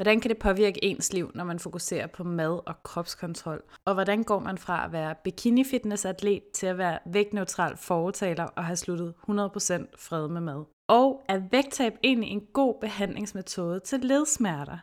Hvordan kan det påvirke ens liv, når man fokuserer på mad og kropskontrol? Og hvordan går man fra at være bikini-fitness-atlet til at være vægtneutral foretaler og have sluttet 100% fred med mad? Og er vægttab egentlig en god behandlingsmetode til ledsmerter?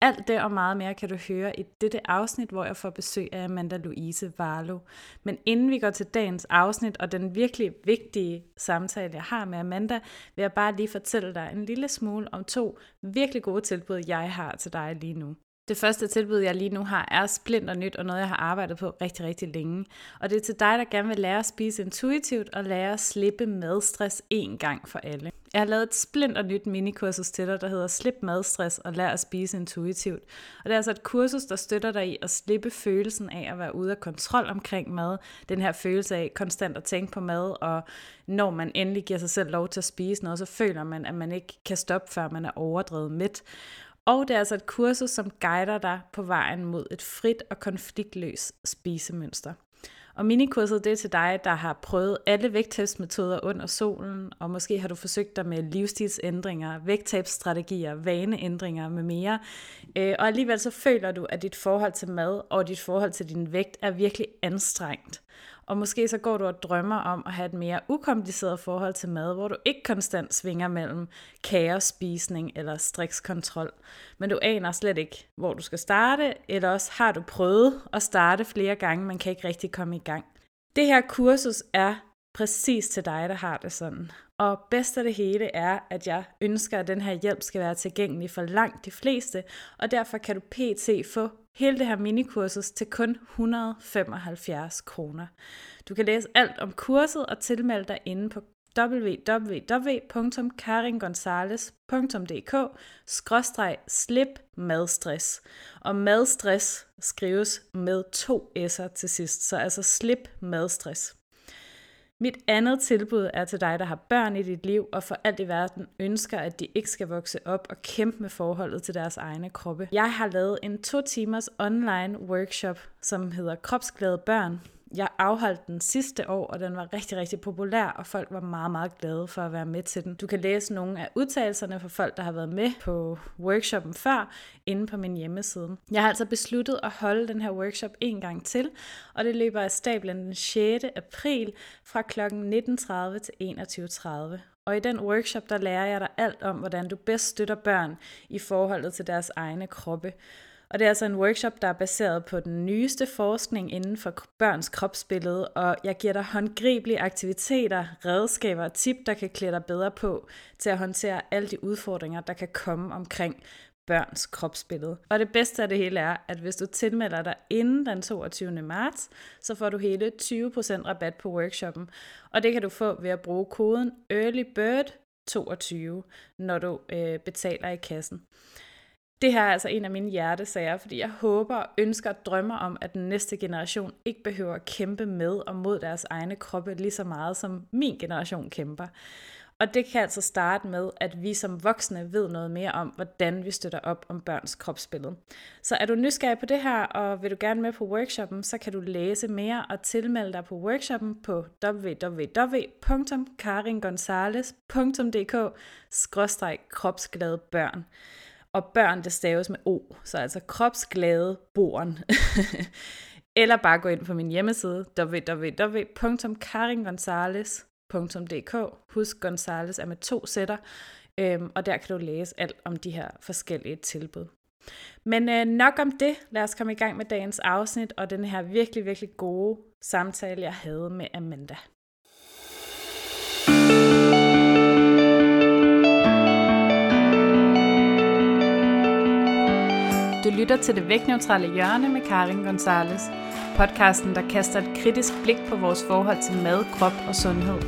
Alt det og meget mere kan du høre i dette afsnit, hvor jeg får besøg af Amanda Louise Varlo. Men inden vi går til dagens afsnit og den virkelig vigtige samtale, jeg har med Amanda, vil jeg bare lige fortælle dig en lille smule om to virkelig gode tilbud, jeg har til dig lige nu. Det første tilbud, jeg lige nu har, er splint og nyt og noget, jeg har arbejdet på rigtig, rigtig længe. Og det er til dig, der gerne vil lære at spise intuitivt og lære at slippe madstress en gang for alle. Jeg har lavet et splint og nyt minikursus til dig, der hedder Slip madstress og lær at spise intuitivt. Og det er altså et kursus, der støtter dig i at slippe følelsen af at være ude af kontrol omkring mad. Den her følelse af konstant at tænke på mad, og når man endelig giver sig selv lov til at spise noget, så føler man, at man ikke kan stoppe, før man er overdrevet midt. Og det er altså et kursus, som guider dig på vejen mod et frit og konfliktløst spisemønster. Og minikurset det er til dig, der har prøvet alle vægttabsmetoder under solen, og måske har du forsøgt dig med livsstilsændringer, vægttabsstrategier, vaneændringer med mere. Øh, og alligevel så føler du, at dit forhold til mad og dit forhold til din vægt er virkelig anstrengt. Og måske så går du og drømmer om at have et mere ukompliceret forhold til mad, hvor du ikke konstant svinger mellem kaospisning eller strikskontrol. Men du aner slet ikke, hvor du skal starte, eller også har du prøvet at starte flere gange, men kan ikke rigtig komme i gang. Det her kursus er præcis til dig, der har det sådan. Og bedst af det hele er, at jeg ønsker, at den her hjælp skal være tilgængelig for langt de fleste, og derfor kan du pt. få hele det her minikursus til kun 175 kroner. Du kan læse alt om kurset og tilmelde dig inde på www.karingonzales.dk slip madstress. Og madstress skrives med to s'er til sidst, så altså slip madstress. Mit andet tilbud er til dig, der har børn i dit liv, og for alt i verden ønsker, at de ikke skal vokse op og kæmpe med forholdet til deres egne kroppe. Jeg har lavet en to timers online workshop, som hedder Kropsglade Børn, jeg afholdt den sidste år, og den var rigtig, rigtig populær, og folk var meget, meget glade for at være med til den. Du kan læse nogle af udtalelserne fra folk, der har været med på workshoppen før, inde på min hjemmeside. Jeg har altså besluttet at holde den her workshop en gang til, og det løber af stablen den 6. april fra kl. 19.30 til 21.30. Og i den workshop, der lærer jeg dig alt om, hvordan du bedst støtter børn i forholdet til deres egne kroppe. Og det er altså en workshop, der er baseret på den nyeste forskning inden for børns kropsbillede, og jeg giver dig håndgribelige aktiviteter, redskaber og tip, der kan klæde dig bedre på til at håndtere alle de udfordringer, der kan komme omkring børns kropsbillede. Og det bedste af det hele er, at hvis du tilmelder dig inden den 22. marts, så får du hele 20% rabat på workshoppen. Og det kan du få ved at bruge koden EARLYBIRD22, når du øh, betaler i kassen. Det her er altså en af mine hjertesager, fordi jeg håber og ønsker og drømmer om, at den næste generation ikke behøver at kæmpe med og mod deres egne kroppe lige så meget, som min generation kæmper. Og det kan altså starte med, at vi som voksne ved noget mere om, hvordan vi støtter op om børns kropsbillede. Så er du nysgerrig på det her, og vil du gerne med på workshoppen, så kan du læse mere og tilmelde dig på workshoppen på www.karingonzales.dk-kropsglade børn. Og børn, det staves med O, så altså kropsglade børn. Eller bare gå ind på min hjemmeside www.karingonzales.dk Husk, Gonzales er med to sætter, øhm, og der kan du læse alt om de her forskellige tilbud. Men øh, nok om det. Lad os komme i gang med dagens afsnit og den her virkelig, virkelig gode samtale, jeg havde med Amanda. Du lytter til det vægtneutrale hjørne med Karin Gonzales. Podcasten, der kaster et kritisk blik på vores forhold til mad, krop og sundhed.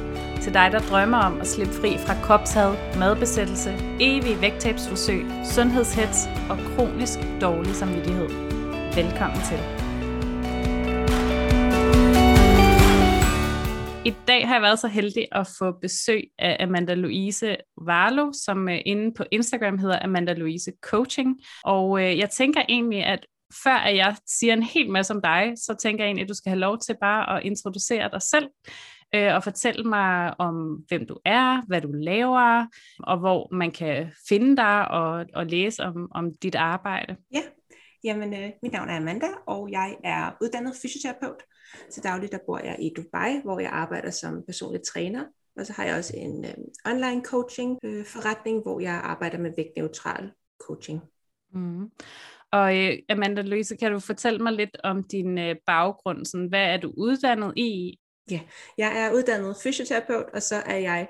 Til dig, der drømmer om at slippe fri fra kropshad, madbesættelse, evige vægttabsforsøg, sundhedshets og kronisk dårlig samvittighed. Velkommen til. I dag har jeg været så heldig at få besøg af Amanda Louise Varlo, som øh, inde på Instagram hedder Amanda Louise Coaching. Og øh, jeg tænker egentlig, at før at jeg siger en hel masse om dig, så tænker jeg egentlig, at du skal have lov til bare at introducere dig selv. øh, og fortælle mig om, hvem du er, hvad du laver, og hvor man kan finde dig og, og læse om, om dit arbejde. Ja, jamen øh, mit navn er Amanda, og jeg er uddannet fysioterapeut. Til dagligt der bor jeg i Dubai, hvor jeg arbejder som personlig træner. Og så har jeg også en øh, online coaching øh, forretning, hvor jeg arbejder med vægtneutral coaching. Mm. Og øh, Amanda Louise, kan du fortælle mig lidt om din øh, baggrund? Sådan, hvad er du uddannet i? Ja, jeg er uddannet fysioterapeut, og så er jeg,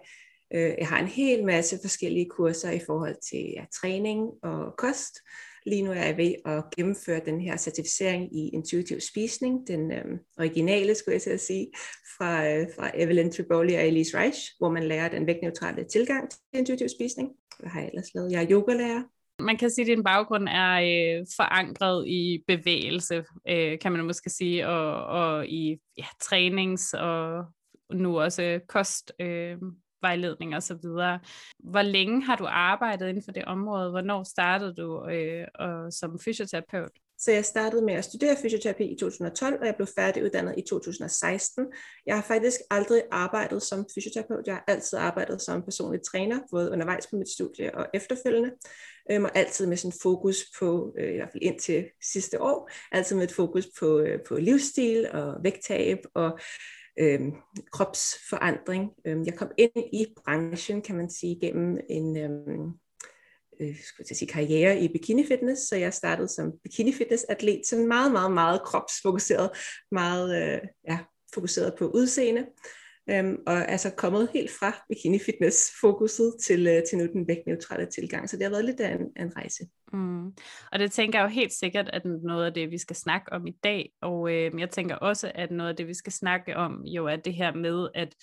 øh, jeg har en hel masse forskellige kurser i forhold til ja, træning og kost. Lige nu er jeg ved at gennemføre den her certificering i intuitiv spisning, den øh, originale, skulle jeg til at sige, fra, øh, fra Evelyn Triboli og Elise Reich, hvor man lærer den vægtneutrale tilgang til intuitiv spisning. Hvad har jeg ellers lavet? Jeg er yogalærer, man kan sige, at din baggrund er øh, forankret i bevægelse, øh, kan man måske sige, og, og i ja, trænings- og nu også kost. Øh, vejledning og så videre. Hvor længe har du arbejdet inden for det område? Hvornår startede du øh, og, som fysioterapeut? Så jeg startede med at studere fysioterapi i 2012, og jeg blev færdiguddannet i 2016. Jeg har faktisk aldrig arbejdet som fysioterapeut. Jeg har altid arbejdet som personlig træner, både undervejs på mit studie og efterfølgende. Øhm, og altid med sådan fokus på, øh, i hvert fald indtil sidste år, altid med et fokus på, øh, på livsstil og vægttab og øh, kropsforandring. Øhm, jeg kom ind i branchen, kan man sige, gennem en... Øh, øh, skulle jeg sige, karriere i bikini fitness, så jeg startede som bikini fitness atlet, sådan meget, meget, meget kropsfokuseret, meget øh, ja, fokuseret på udseende, øhm, og er så kommet helt fra bikini fitness fokuset til, øh, til nu den vægtneutrale tilgang, så det har været lidt af en, en rejse. Mm. Og det tænker jeg jo helt sikkert, at noget af det, vi skal snakke om i dag, og øh, jeg tænker også, at noget af det, vi skal snakke om, jo er det her med, at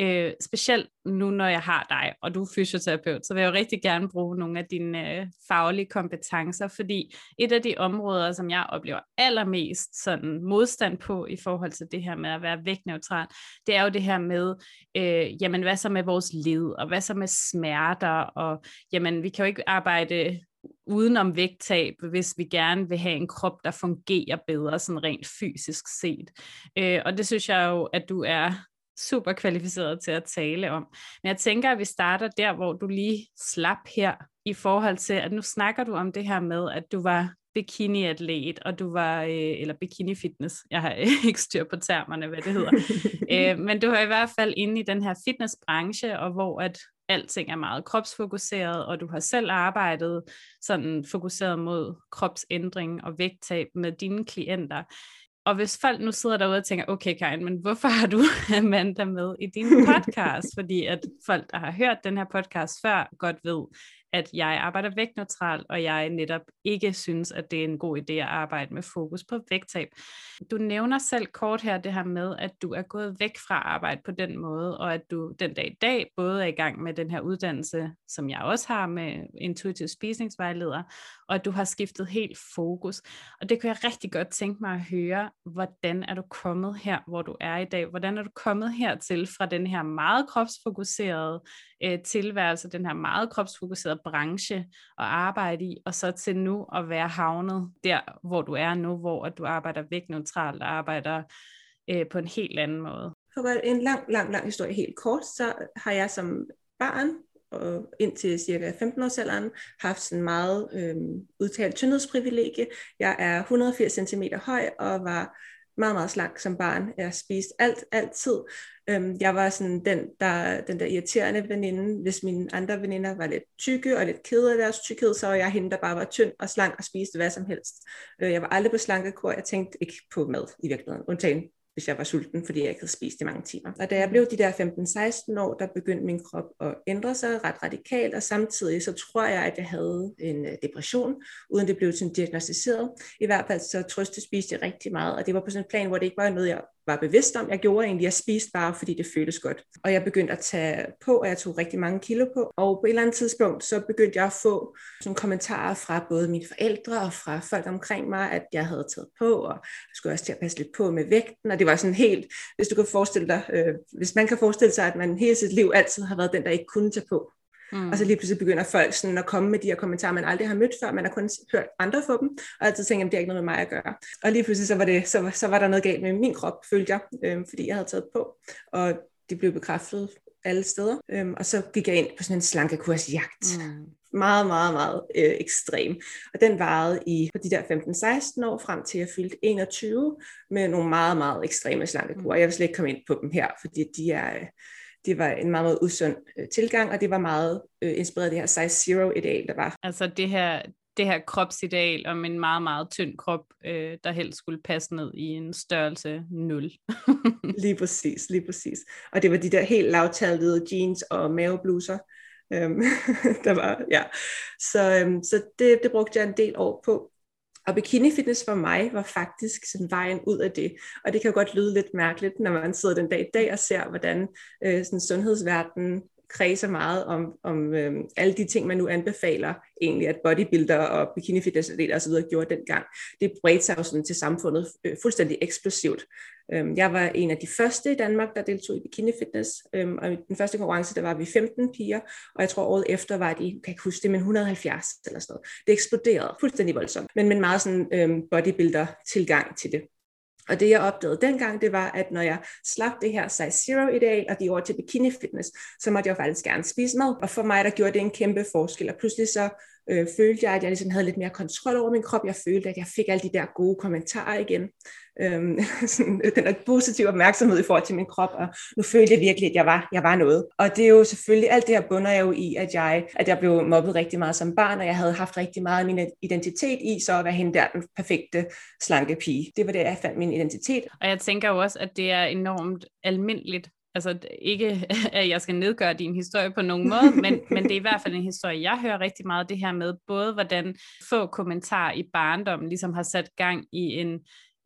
Øh, specielt nu, når jeg har dig, og du er fysioterapeut, så vil jeg jo rigtig gerne bruge nogle af dine øh, faglige kompetencer, fordi et af de områder, som jeg oplever allermest sådan modstand på i forhold til det her med at være vægtneutral, det er jo det her med, øh, jamen hvad så med vores led, og hvad så med smerter, og jamen vi kan jo ikke arbejde udenom vægttab, hvis vi gerne vil have en krop, der fungerer bedre, sådan rent fysisk set. Øh, og det synes jeg jo, at du er super kvalificeret til at tale om. Men jeg tænker, at vi starter der, hvor du lige slap her, i forhold til, at nu snakker du om det her med, at du var bikini-atlet, og du var, øh, eller bikini-fitness, jeg har ikke styr på termerne, hvad det hedder, øh, men du er i hvert fald inde i den her fitnessbranche, og hvor at alting er meget kropsfokuseret, og du har selv arbejdet sådan fokuseret mod kropsændring og vægttab med dine klienter. Og hvis folk nu sidder derude og tænker, okay Karin, men hvorfor har du Amanda med i din podcast? Fordi at folk, der har hørt den her podcast før, godt ved, at jeg arbejder vægtneutralt, og jeg netop ikke synes, at det er en god idé at arbejde med fokus på vægttab. Du nævner selv kort her det her med, at du er gået væk fra arbejde på den måde, og at du den dag i dag både er i gang med den her uddannelse, som jeg også har med intuitiv spisningsvejleder, og at du har skiftet helt fokus. Og det kunne jeg rigtig godt tænke mig at høre, hvordan er du kommet her, hvor du er i dag? Hvordan er du kommet hertil fra den her meget kropsfokuserede øh, tilværelse, den her meget kropsfokuserede branche at arbejde i, og så til nu at være havnet der, hvor du er nu, hvor at du arbejder vægtneutralt og arbejder øh, på en helt anden måde. For at en lang, lang, lang historie helt kort, så har jeg som barn og indtil cirka 15 års alderen haft sådan meget øh, udtalt tyndhedsprivilegie. Jeg er 180 cm høj og var meget, meget slank som barn. Jeg spiste alt, altid. Øhm, jeg var sådan den der, den der irriterende veninde. Hvis mine andre veninder var lidt tykke og lidt kede af deres tykkhed, så var jeg hende, der bare var tynd og slank og spiste hvad som helst. Øh, jeg var aldrig på slankekur. Jeg tænkte ikke på mad i virkeligheden, undtagen hvis jeg var sulten, fordi jeg ikke havde spist i mange timer. Og da jeg blev de der 15-16 år, der begyndte min krop at ændre sig ret radikalt, og samtidig så tror jeg, at jeg havde en øh, depression, uden det blev sådan diagnostiseret. I hvert fald så trøste spiste jeg rigtig meget, og det var på sådan en plan, hvor det ikke var noget, jeg var bevidst om. Jeg gjorde egentlig, jeg spiste bare, fordi det føltes godt. Og jeg begyndte at tage på, og jeg tog rigtig mange kilo på. Og på et eller andet tidspunkt, så begyndte jeg at få sådan kommentarer fra både mine forældre og fra folk omkring mig, at jeg havde taget på, og jeg skulle også til at passe lidt på med vægten. Og det var sådan helt, hvis du kan forestille dig, øh, hvis man kan forestille sig, at man hele sit liv altid har været den, der ikke kunne tage på. Mm. Og så lige pludselig begynder folk sådan at komme med de her kommentarer, man aldrig har mødt før, man har kun hørt andre få dem, og altid tænker, at det er ikke noget med mig at gøre. Og lige pludselig så var, det, så, så var der noget galt med min krop, følte jeg, øh, fordi jeg havde taget på. Og de blev bekræftet alle steder. Øhm, og så gik jeg ind på sådan en slankekursjagt. Mm. Meget, meget, meget øh, ekstrem. Og den varede i på de der 15-16 år frem til jeg fyldte 21 med nogle meget, meget ekstreme slankekurer. Mm. Jeg vil slet ikke komme ind på dem her, fordi de er... Øh, det var en meget, meget usund øh, tilgang, og det var meget øh, inspireret af det her size zero ideal, der var. Altså det her, det her kropsideal om en meget, meget tynd krop, øh, der helst skulle passe ned i en størrelse 0. lige præcis, lige præcis. Og det var de der helt lavtallede jeans og mavebluser, øhm, der var, ja. Så, øhm, så det, det brugte jeg en del år på. Og bikini fitness for mig var faktisk sådan vejen ud af det. Og det kan jo godt lyde lidt mærkeligt, når man sidder den dag i dag og ser, hvordan øh, sådan sundhedsverdenen kredser meget om, om øh, alle de ting, man nu anbefaler, egentlig at bodybuilder og bikini fitness så videre gjorde dengang. Det bredte sig jo sådan til samfundet øh, fuldstændig eksplosivt. Øh, jeg var en af de første i Danmark, der deltog i bikini fitness, øh, og i den første konkurrence, der var vi 15 piger, og jeg tror året efter var de, kan ikke huske det, men 170 eller sådan noget. Det eksploderede fuldstændig voldsomt, men med meget sådan øh, bodybuilder tilgang til det. Og det jeg opdagede dengang, det var, at når jeg slap det her size zero ideal og gik over til bikini fitness, så måtte jeg faktisk gerne spise mad. Og for mig, der gjorde det en kæmpe forskel. Og pludselig så øh, følte jeg, at jeg ligesom havde lidt mere kontrol over min krop. Jeg følte, at jeg fik alle de der gode kommentarer igen. Øhm, sådan, den der positive opmærksomhed i forhold til min krop, og nu følte jeg virkelig, at jeg var, jeg var noget. Og det er jo selvfølgelig, alt det her bunder jo i, at jeg, at jeg blev mobbet rigtig meget som barn, og jeg havde haft rigtig meget af min identitet i, så at være hende der, den perfekte slanke pige. Det var det, jeg fandt min identitet. Og jeg tænker jo også, at det er enormt almindeligt altså ikke, at jeg skal nedgøre din historie på nogen måde, men, men det er i hvert fald en historie, jeg hører rigtig meget det her med, både hvordan få kommentarer i barndommen ligesom har sat gang i en,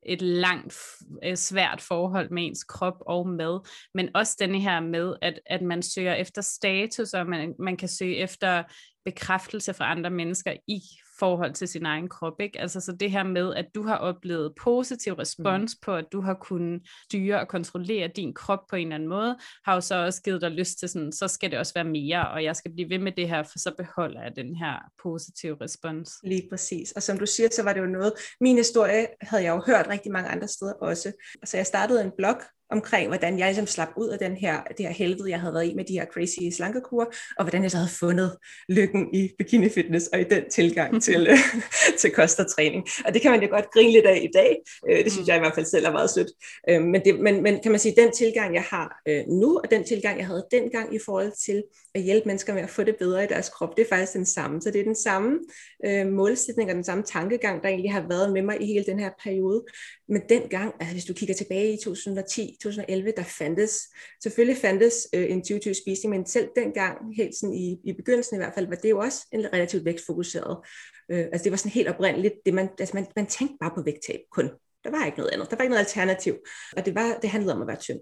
et langt øh, svært forhold med ens krop og med, men også denne her med, at, at man søger efter status, og man, man kan søge efter bekræftelse fra andre mennesker i forhold til sin egen krop. Ikke? Altså så det her med, at du har oplevet positiv respons mm. på, at du har kunnet styre og kontrollere din krop på en eller anden måde, har jo så også givet dig lyst til sådan, så skal det også være mere, og jeg skal blive ved med det her, for så beholder jeg den her positive respons. Lige præcis. Og som du siger, så var det jo noget, min historie havde jeg jo hørt rigtig mange andre steder også. Så jeg startede en blog, omkring, hvordan jeg ligesom slap ud af den her, det her helvede, jeg havde været i med de her crazy slankekur, og hvordan jeg så havde fundet lykken i bikini fitness og i den tilgang til, til kost og træning. Og det kan man jo godt grine lidt af i dag. Øh, det synes mm. jeg i hvert fald selv er meget sødt. Øh, men, det, men, men kan man sige, den tilgang, jeg har øh, nu, og den tilgang, jeg havde dengang i forhold til at hjælpe mennesker med at få det bedre i deres krop, det er faktisk den samme. Så det er den samme målsætning og den samme tankegang, der egentlig har været med mig i hele den her periode. Men dengang, altså hvis du kigger tilbage i 2010, 2011, der fandtes, selvfølgelig fandtes øh, intuitiv spisning, men selv dengang, helt sådan i, i begyndelsen i hvert fald, var det jo også en relativt vægtfokuseret. Øh, altså det var sådan helt oprindeligt, det man, altså man, man tænkte bare på vægttab kun. Der var ikke noget andet, der var ikke noget alternativ, og det, var, det handlede om at være tynd.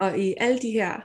Og i alle de her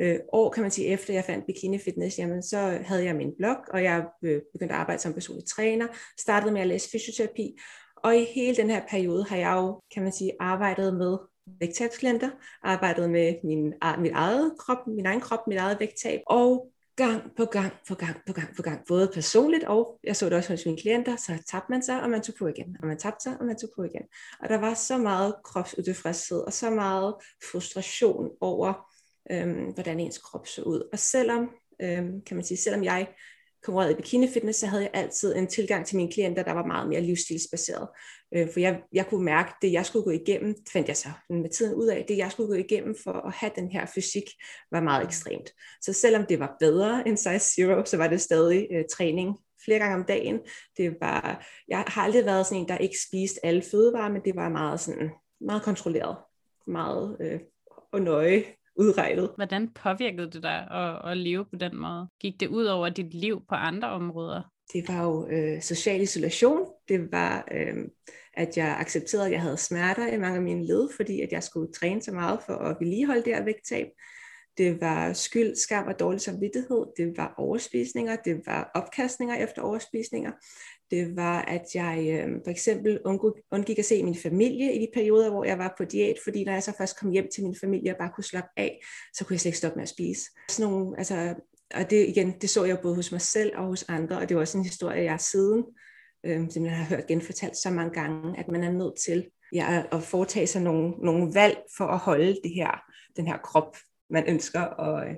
øh, år, kan man sige, efter jeg fandt Bikini Fitness, jamen så havde jeg min blog, og jeg øh, begyndte at arbejde som personlig træner, startede med at læse fysioterapi, og i hele den her periode har jeg jo, kan man sige, arbejdet med vægttabsklienter, arbejdet med min, mit eget krop, min egen krop, mit eget vægttab, og gang på gang på gang på gang på gang, både personligt og jeg så det også hos mine klienter, så tabte man sig, og man tog på igen, og man tabte sig, og man tog på igen. Og der var så meget kropsutilfredshed, og så meget frustration over, øhm, hvordan ens krop så ud. Og selvom, øhm, kan man sige, selvom jeg konkurrerede i bikini fitness, så havde jeg altid en tilgang til mine klienter, der var meget mere livsstilsbaseret. Øh, for jeg, jeg kunne mærke, det jeg skulle gå igennem, fandt jeg så med tiden ud af, det jeg skulle gå igennem for at have den her fysik, var meget ekstremt. Så selvom det var bedre end size zero, så var det stadig øh, træning flere gange om dagen. Det var, jeg har aldrig været sådan en, der ikke spiste alle fødevarer, men det var meget sådan, meget kontrolleret, meget øh, og nøje udregnet. Hvordan påvirkede det dig at, at leve på den måde? Gik det ud over dit liv på andre områder? Det var jo øh, social isolation. Det var, øh, at jeg accepterede, at jeg havde smerter i mange af mine led, fordi at jeg skulle træne så meget for at vedligeholde det her vægttab. Det var skyld, skam og dårlig samvittighed. Det var overspisninger. Det var opkastninger efter overspisninger det var, at jeg øh, for eksempel undgik at se min familie i de perioder, hvor jeg var på diæt, fordi når jeg så først kom hjem til min familie og bare kunne slappe af, så kunne jeg slet ikke stoppe med at spise. Sådan nogle, altså, og det igen, det så jeg både hos mig selv og hos andre, og det var også en historie, jeg siden øh, simpelthen har hørt genfortalt så mange gange, at man er nødt til ja, at foretage sig nogle, nogle valg for at holde det her, den her krop man ønsker at, øh,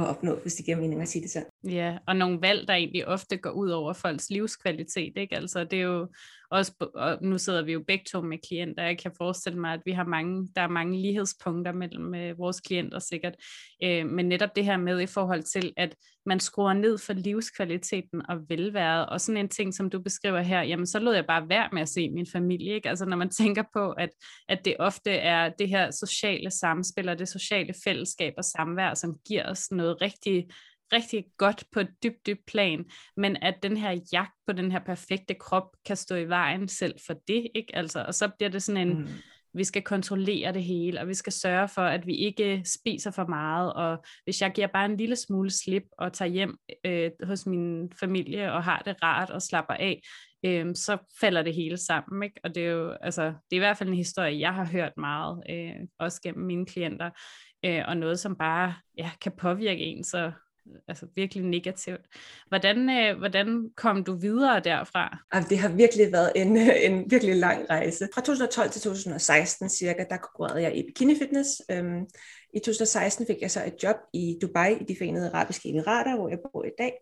at opnå, hvis det giver mening at sige det sådan. Ja, og nogle valg, der egentlig ofte går ud over folks livskvalitet, ikke? Altså, det er jo også, og nu sidder vi jo begge to med klienter, jeg kan forestille mig, at vi har mange, der er mange lighedspunkter mellem øh, vores klienter sikkert, øh, men netop det her med i forhold til, at man skruer ned for livskvaliteten og velværet, og sådan en ting, som du beskriver her, jamen så lod jeg bare være med at se min familie, ikke? Altså når man tænker på, at, at det ofte er det her sociale samspil og det sociale fællesskab og samvær, som giver os noget rigtig rigtig godt på et dybt, dybt plan, men at den her jagt på den her perfekte krop kan stå i vejen selv for det, ikke? Altså, og så bliver det sådan en, mm. vi skal kontrollere det hele, og vi skal sørge for, at vi ikke spiser for meget, og hvis jeg giver bare en lille smule slip og tager hjem øh, hos min familie og har det rart og slapper af, øh, så falder det hele sammen, ikke? Og det er jo, altså, det er i hvert fald en historie, jeg har hørt meget, øh, også gennem mine klienter, øh, og noget, som bare ja, kan påvirke en så altså virkelig negativt. Hvordan, øh, hvordan kom du videre derfra? Det har virkelig været en, øh, en virkelig lang rejse. Fra 2012 til 2016 cirka, der konkurrerede jeg i bikini fitness. Øhm, I 2016 fik jeg så et job i Dubai, i de forenede arabiske emirater, hvor jeg bor i dag.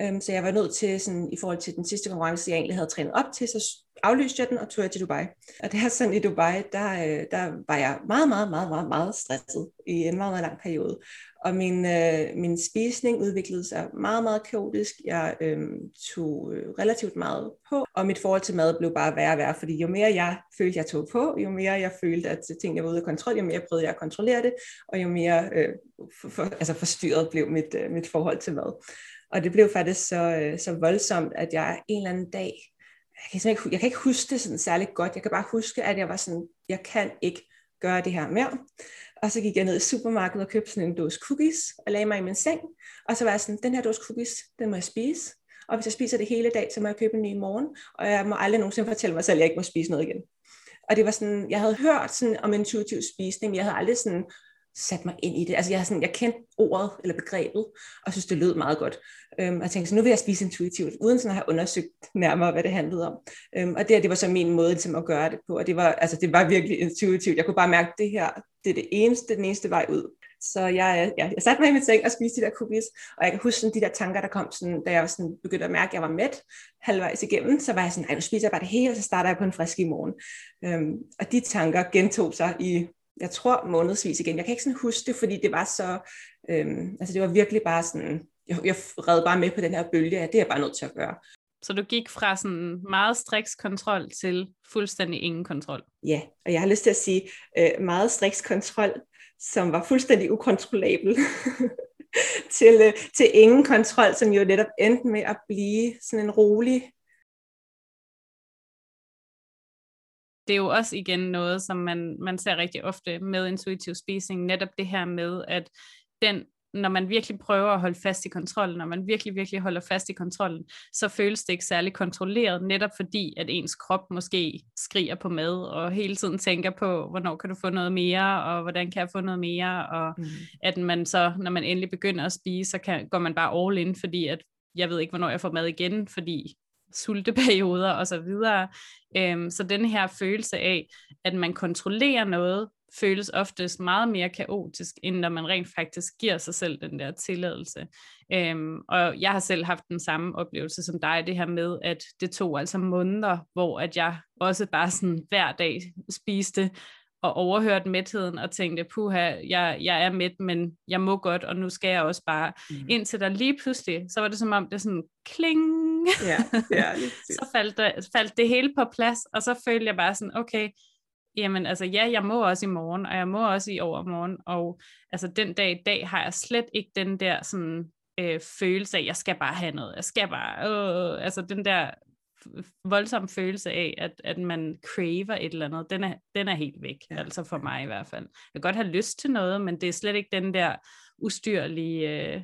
Øhm, så jeg var nødt til, sådan, i forhold til den sidste konkurrence, jeg egentlig havde trænet op til, så aflyste jeg den og tog jeg til Dubai. Og det er sådan, i Dubai, der, øh, der var jeg meget, meget, meget, meget, meget stresset i en meget, meget lang periode. Og min, øh, min spisning udviklede sig meget, meget kaotisk. Jeg øh, tog øh, relativt meget på, og mit forhold til mad blev bare værre og værre, fordi jo mere jeg følte, jeg tog på, jo mere jeg følte, at tingene var ude af kontrol, jo mere prøvede jeg at kontrollere det, og jo mere øh, for, for, altså forstyrret blev mit, øh, mit forhold til mad. Og det blev faktisk så, øh, så voldsomt, at jeg en eller anden dag, jeg kan, ikke, jeg kan ikke huske det sådan særlig godt, jeg kan bare huske, at jeg var sådan, jeg kan ikke gøre det her mere. Og så gik jeg ned i supermarkedet og købte sådan en dåse cookies, og lagde mig i min seng, og så var jeg sådan, den her dåse cookies, den må jeg spise, og hvis jeg spiser det hele dag, så må jeg købe en ny i morgen, og jeg må aldrig nogensinde fortælle mig selv, at jeg ikke må spise noget igen. Og det var sådan, jeg havde hørt sådan om intuitiv spisning, men jeg havde aldrig sådan sat mig ind i det. Altså jeg, sådan, jeg kendte ordet eller begrebet, og synes, det lød meget godt. Øhm, og jeg tænkte, så nu vil jeg spise intuitivt, uden sådan at have undersøgt nærmere, hvad det handlede om. Øhm, og det, det var så min måde ligesom, at gøre det på, og det var, altså, det var virkelig intuitivt. Jeg kunne bare mærke, at det her, det er det eneste, den eneste vej ud. Så jeg, ja, jeg satte mig i min seng og spiste de der cookies, og jeg kan huske sådan, de der tanker, der kom, sådan, da jeg sådan, begyndte at mærke, at jeg var mæt halvvejs igennem, så var jeg sådan, ej, nu spiser jeg bare det hele, og så starter jeg på en frisk i morgen. Øhm, og de tanker gentog sig i jeg tror månedsvis igen. Jeg kan ikke sådan huske det, fordi det var så, øhm, altså det var virkelig bare sådan, jeg, jeg red bare med på den her bølge, at det er jeg bare nødt til at gøre. Så du gik fra sådan meget striks kontrol til fuldstændig ingen kontrol? Ja, og jeg har lyst til at sige øh, meget striks kontrol, som var fuldstændig ukontrollabel, til, øh, til ingen kontrol, som jo netop endte med at blive sådan en rolig det er jo også igen noget, som man, man ser rigtig ofte med intuitiv spisning, netop det her med, at den når man virkelig prøver at holde fast i kontrollen, når man virkelig, virkelig holder fast i kontrollen, så føles det ikke særlig kontrolleret, netop fordi, at ens krop måske skriger på mad, og hele tiden tænker på, hvornår kan du få noget mere, og hvordan kan jeg få noget mere, og mm. at man så, når man endelig begynder at spise, så kan, går man bare all in, fordi at jeg ved ikke, hvornår jeg får mad igen, fordi sulteperioder og så videre. Øhm, så den her følelse af, at man kontrollerer noget, føles oftest meget mere kaotisk, end når man rent faktisk giver sig selv den der tilladelse. Øhm, og jeg har selv haft den samme oplevelse som dig, det her med, at det tog altså måneder, hvor at jeg også bare sådan hver dag spiste og overhørte mætheden og tænkte, puha, jeg, jeg er mæt, men jeg må godt, og nu skal jeg også bare. Mm. Indtil der lige pludselig, så var det som om det sådan kling, ja, ja, så faldt det, faldt det hele på plads, og så følte jeg bare sådan, okay, jamen altså ja, jeg må også i morgen, og jeg må også i overmorgen, og altså den dag i dag har jeg slet ikke den der sådan øh, følelse af, jeg skal bare have noget, jeg skal bare, øh, altså den der voldsom følelse af, at, at man craver et eller andet, den er, den er helt væk, ja. altså for mig i hvert fald. Jeg kan godt have lyst til noget, men det er slet ikke den der ustyrlige, øh,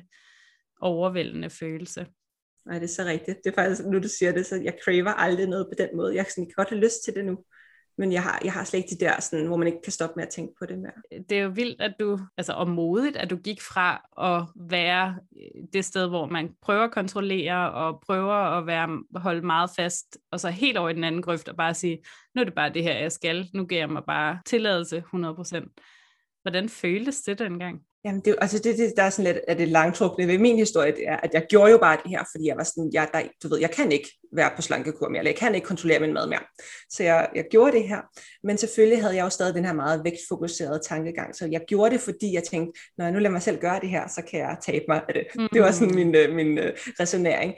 overvældende følelse. Nej, det er så rigtigt. Det er faktisk, nu du siger det, så jeg craver aldrig noget på den måde. Jeg kan godt have lyst til det nu men jeg har, jeg har slet ikke de der, sådan, hvor man ikke kan stoppe med at tænke på det mere. Det er jo vildt, at du, altså og modigt, at du gik fra at være øh, det sted, hvor man prøver at kontrollere og prøver at være, holde meget fast, og så helt over i den anden grøft og bare sige, nu er det bare det her, jeg skal, nu giver jeg mig bare tilladelse 100%. Hvordan føltes det dengang? Jamen, det, altså det, det, der er sådan lidt, at det langtrukne ved min historie, det er, at jeg gjorde jo bare det her, fordi jeg var sådan, jeg, der, du ved, jeg kan ikke være på slankekur mere, eller jeg kan ikke kontrollere min mad mere. Så jeg, jeg gjorde det her, men selvfølgelig havde jeg jo stadig den her meget vægtfokuserede tankegang, så jeg gjorde det, fordi jeg tænkte, når jeg nu lader mig selv gøre det her, så kan jeg tabe mig af det. Mm. Det var sådan min, øh, min uh, resonering.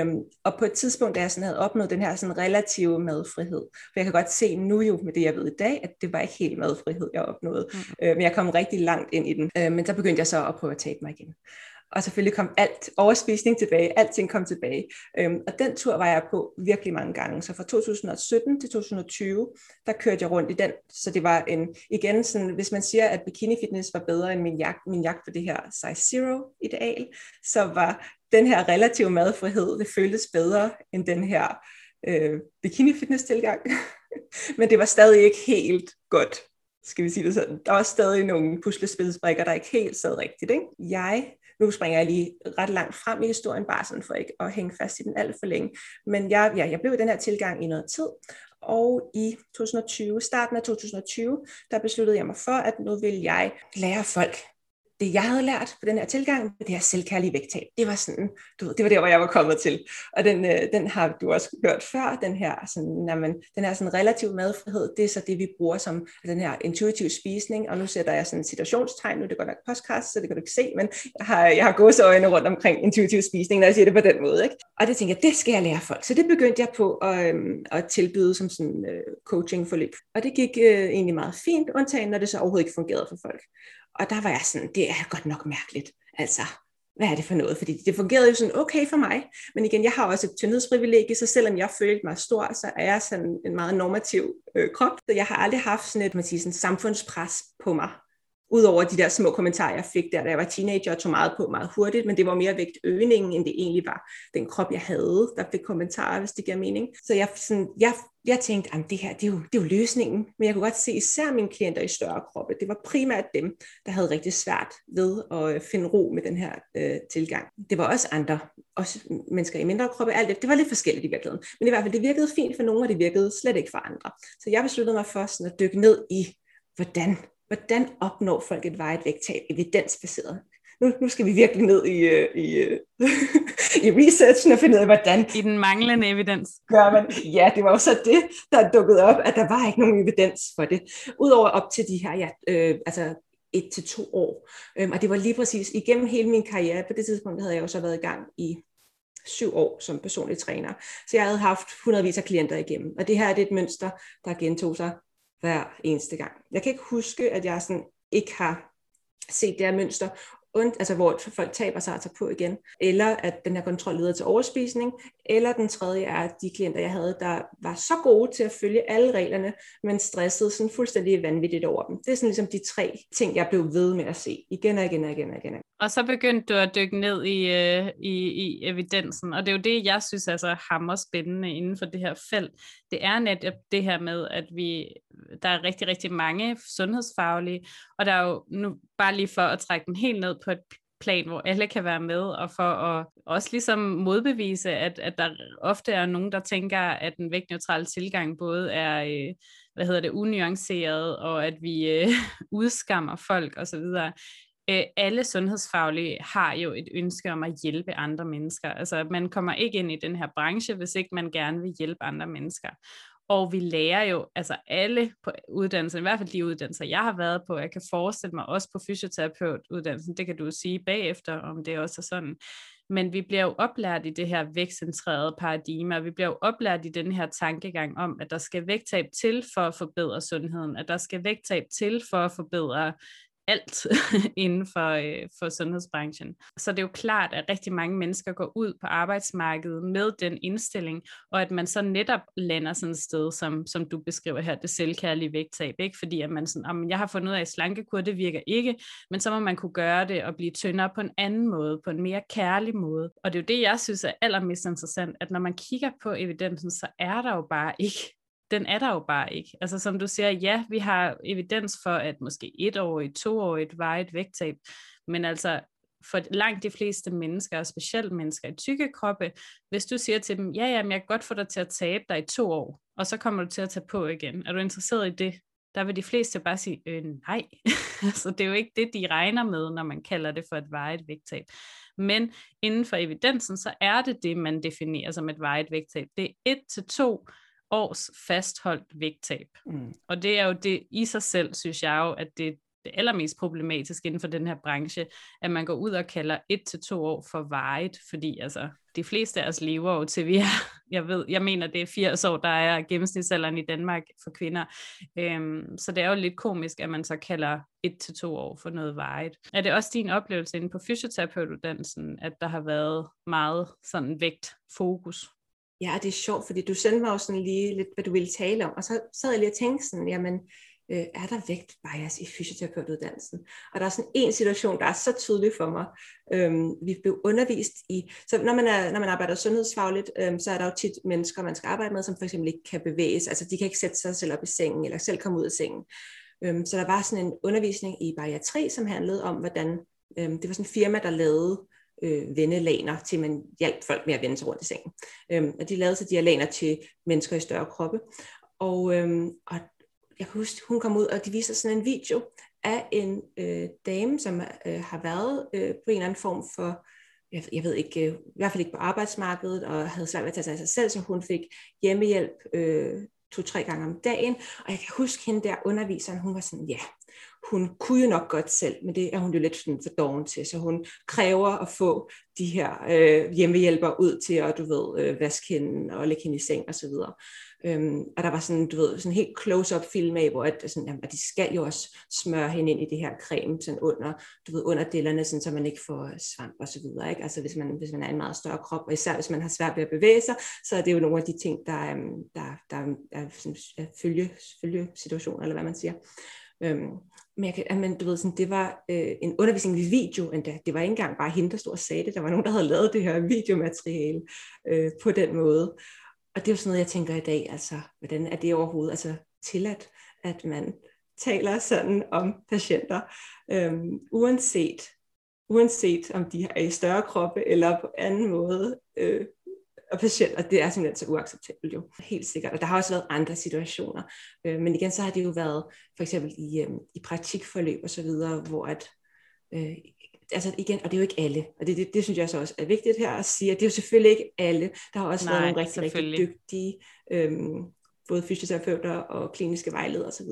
Um, og på et tidspunkt, da jeg sådan havde opnået den her sådan relative madfrihed, for jeg kan godt se nu jo med det, jeg ved i dag, at det var ikke helt madfrihed, jeg opnåede, mm. uh, men jeg kom rigtig langt ind i den. Uh, men så begyndte jeg så at prøve at tabe mig igen. Og selvfølgelig kom alt overspisning tilbage, alting kom tilbage. Øhm, og den tur var jeg på virkelig mange gange. Så fra 2017 til 2020, der kørte jeg rundt i den. Så det var en, igen sådan, hvis man siger, at bikini fitness var bedre end min jagt, min jagt på det her size zero ideal, så var den her relative madfrihed, det føltes bedre end den her øh, bikini fitness tilgang. Men det var stadig ikke helt godt skal vi sige det sådan. Der var stadig nogle puslespilsbrikker, der ikke helt sad rigtigt. Ikke? Jeg, nu springer jeg lige ret langt frem i historien, bare sådan for ikke at hænge fast i den alt for længe. Men jeg, ja, jeg blev i den her tilgang i noget tid, og i 2020, starten af 2020, der besluttede jeg mig for, at nu vil jeg lære folk det, jeg havde lært på den her tilgang, det her selvkærlige vægttab, det var sådan, du ved, det var der, hvor jeg var kommet til. Og den, øh, den har du også hørt før, den her, sådan, jamen, den her sådan relativ madfrihed, det er så det, vi bruger som altså den her intuitiv spisning, og nu sætter jeg sådan situationstegn, nu er det godt nok podcast, så det kan du ikke se, men jeg har, jeg har øjne rundt omkring intuitiv spisning, når jeg siger det på den måde. Ikke? Og det tænker jeg, det skal jeg lære folk. Så det begyndte jeg på at, øhm, at tilbyde som sådan øh, coaching forløb. Og det gik øh, egentlig meget fint, undtagen når det så overhovedet ikke fungerede for folk. Og der var jeg sådan, det er godt nok mærkeligt. Altså, hvad er det for noget? Fordi det fungerede jo sådan okay for mig. Men igen, jeg har også et tyndhedsprivilegie, så selvom jeg følte mig stor, så er jeg sådan en meget normativ øh, krop. Så jeg har aldrig haft sådan et man siger, sådan samfundspres på mig. Udover de der små kommentarer, jeg fik der, da jeg var teenager og tog meget på meget hurtigt, men det var mere vægtøgningen, end det egentlig var den krop, jeg havde, der fik kommentarer, hvis det giver mening. Så jeg, sådan, jeg, jeg tænkte, at det her, det er, jo, det er jo løsningen. Men jeg kunne godt se især mine klienter i større kroppe. Det var primært dem, der havde rigtig svært ved at øh, finde ro med den her øh, tilgang. Det var også andre, også mennesker i mindre kroppe, alt det. Det var lidt forskelligt i virkeligheden. Men i hvert fald, det virkede fint for nogle, og det virkede slet ikke for andre. Så jeg besluttede mig for sådan at dykke ned i, hvordan hvordan opnår folk et vejet vægttab evidensbaseret? Nu, nu skal vi virkelig ned i, øh, i, øh, i researchen og finde ud af, hvordan... I den manglende evidens. Gør man. Ja, det var jo så det, der dukkede op, at der var ikke nogen evidens for det. Udover op til de her, ja, øh, altså et til to år. Øhm, og det var lige præcis igennem hele min karriere. På det tidspunkt havde jeg jo så været i gang i syv år som personlig træner. Så jeg havde haft hundredvis af klienter igennem. Og det her er det et mønster, der gentog sig hver eneste gang. Jeg kan ikke huske, at jeg sådan ikke har set det her mønster, und, altså hvor folk taber sig og tager på igen, eller at den her kontrol leder til overspisning, eller den tredje er, at de klienter, jeg havde, der var så gode til at følge alle reglerne, men stressede sådan fuldstændig vanvittigt over dem. Det er sådan ligesom de tre ting, jeg blev ved med at se igen og igen og igen og igen. Og så begyndte du at dykke ned i, øh, i, i evidensen, og det er jo det, jeg synes altså hammer spændende inden for det her felt. Det er netop det her med, at vi, der er rigtig, rigtig mange sundhedsfaglige, og der er jo nu bare lige for at trække den helt ned på et plan, hvor alle kan være med, og for at også ligesom modbevise, at, at der ofte er nogen, der tænker, at den vægtneutrale tilgang både er, øh, hvad hedder det, unuanceret, og at vi øh, udskammer folk osv. Øh, alle sundhedsfaglige har jo et ønske om at hjælpe andre mennesker. Altså man kommer ikke ind i den her branche, hvis ikke man gerne vil hjælpe andre mennesker. Og vi lærer jo, altså alle på uddannelsen, i hvert fald de uddannelser, jeg har været på, jeg kan forestille mig også på fysioterapeutuddannelsen, det kan du sige bagefter, om det også er sådan. Men vi bliver jo oplært i det her vægtcentrerede paradigme, og vi bliver jo oplært i den her tankegang om, at der skal vægttab til for at forbedre sundheden, at der skal vægttab til for at forbedre alt inden for, øh, for sundhedsbranchen. Så det er jo klart, at rigtig mange mennesker går ud på arbejdsmarkedet med den indstilling, og at man så netop lander sådan et sted, som, som du beskriver her, det selvkærlige vægttab, ikke? fordi at man sådan, jeg har fundet ud af, at slankekur, det virker ikke, men så må man kunne gøre det og blive tyndere på en anden måde, på en mere kærlig måde. Og det er jo det, jeg synes er allermest interessant, at når man kigger på evidensen, så er der jo bare ikke den er der jo bare ikke. Altså som du siger, ja, vi har evidens for, at måske et år, et to år, et et vægttab, men altså for langt de fleste mennesker, og specielt mennesker i tykke kroppe, hvis du siger til dem, ja, ja, men jeg kan godt få dig til at tabe dig i to år, og så kommer du til at tage på igen. Er du interesseret i det? der vil de fleste bare sige, øh, nej. altså, det er jo ikke det, de regner med, når man kalder det for et vejet vægttab. Men inden for evidensen, så er det det, man definerer som et vejet vægttab. Det er et til to års fastholdt vægttab. Mm. Og det er jo det i sig selv, synes jeg jo, at det det allermest problematiske inden for den her branche, at man går ud og kalder et til to år for vejet, fordi altså, de fleste af os lever jo til vi er, jeg ved, jeg mener det er 80 år, der er gennemsnitsalderen i Danmark for kvinder, øhm, så det er jo lidt komisk, at man så kalder et til to år for noget vejet. Er det også din oplevelse inde på fysioterapeutuddannelsen, at der har været meget sådan vægt fokus? Ja, det er sjovt, fordi du sendte mig jo sådan lige lidt, hvad du ville tale om, og så sad jeg lige og tænkte sådan, jamen, øh, er der vægt bias i fysioterapeutuddannelsen? Og der er sådan en situation, der er så tydelig for mig. Øhm, vi blev undervist i, så når man, er, når man arbejder sundhedsfagligt, øhm, så er der jo tit mennesker, man skal arbejde med, som for eksempel ikke kan bevæge sig, altså de kan ikke sætte sig selv op i sengen, eller selv komme ud af sengen. Øhm, så der var sådan en undervisning i bariatri, som handlede om, hvordan, øhm, det var sådan en firma, der lavede øh, vendelaner, til man hjalp folk med at vende sig rundt i sengen. Øhm, og de lavede så de her laner til mennesker i større kroppe. Og, øhm, og jeg kan huske, hun kom ud, og de viser sådan en video af en øh, dame, som øh, har været øh, på en eller anden form for, jeg, jeg ved ikke, øh, i hvert fald ikke på arbejdsmarkedet, og havde svært ved at tage sig af sig selv, så hun fik hjemmehjælp øh, to-tre gange om dagen. Og jeg kan huske hende der underviseren, hun var sådan, ja, hun kunne jo nok godt selv, men det er hun jo lidt sådan for doven til, så hun kræver at få de her øh, hjemmehjælpere ud til at, du ved, øh, vaske hende og lægge hende i seng og så videre. Øhm, og der var sådan, du ved, sådan helt close-up film af, hvor at, sådan, jamen, at de skal jo også smøre hende ind i det her creme sådan under, du ved, under dillerne, sådan, så man ikke får svamp og så videre. Ikke? Altså hvis man, hvis man er en meget større krop, og især hvis man har svært ved at bevæge sig, så er det jo nogle af de ting, der, øhm, der, der er sådan, følge, følge situationer, eller hvad man siger. Øhm, men, jeg kan, men du ved, sådan, det var øh, en undervisning i video endda. Det var ikke engang bare hende, der stod og sagde det. Der var nogen, der havde lavet det her videomateriale øh, på den måde. Og det er jo sådan noget, jeg tænker i dag, altså, hvordan er det overhovedet altså, tilladt, at man taler sådan om patienter, øhm, uanset, uanset om de er i større kroppe eller på anden måde, øh, og patienter, det er simpelthen så uacceptabelt jo, helt sikkert. Og der har også været andre situationer, øh, men igen, så har det jo været for eksempel i, øh, i praktikforløb og så videre, hvor at øh, altså igen, og det er jo ikke alle, og det, det, det synes jeg så også er vigtigt her at sige, at det er jo selvfølgelig ikke alle. Der har også Nej, været nogle rigtig, rigtig dygtige, øhm, både fysioterapeuter og kliniske vejledere osv.,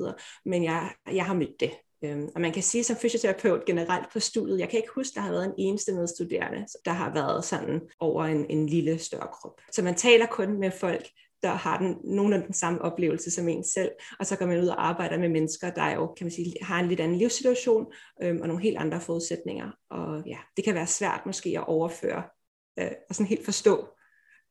men jeg, jeg har mødt det. Øhm, og man kan sige som fysioterapeut generelt på studiet, jeg kan ikke huske, der har været en eneste medstuderende, der har været sådan over en, en lille større krop. Så man taler kun med folk, der har den, nogen af den samme oplevelse som en selv, og så går man ud og arbejder med mennesker, der jo, kan man sige, har en lidt anden livssituation, øhm, og nogle helt andre forudsætninger, og ja, det kan være svært måske at overføre, øh, og sådan helt forstå,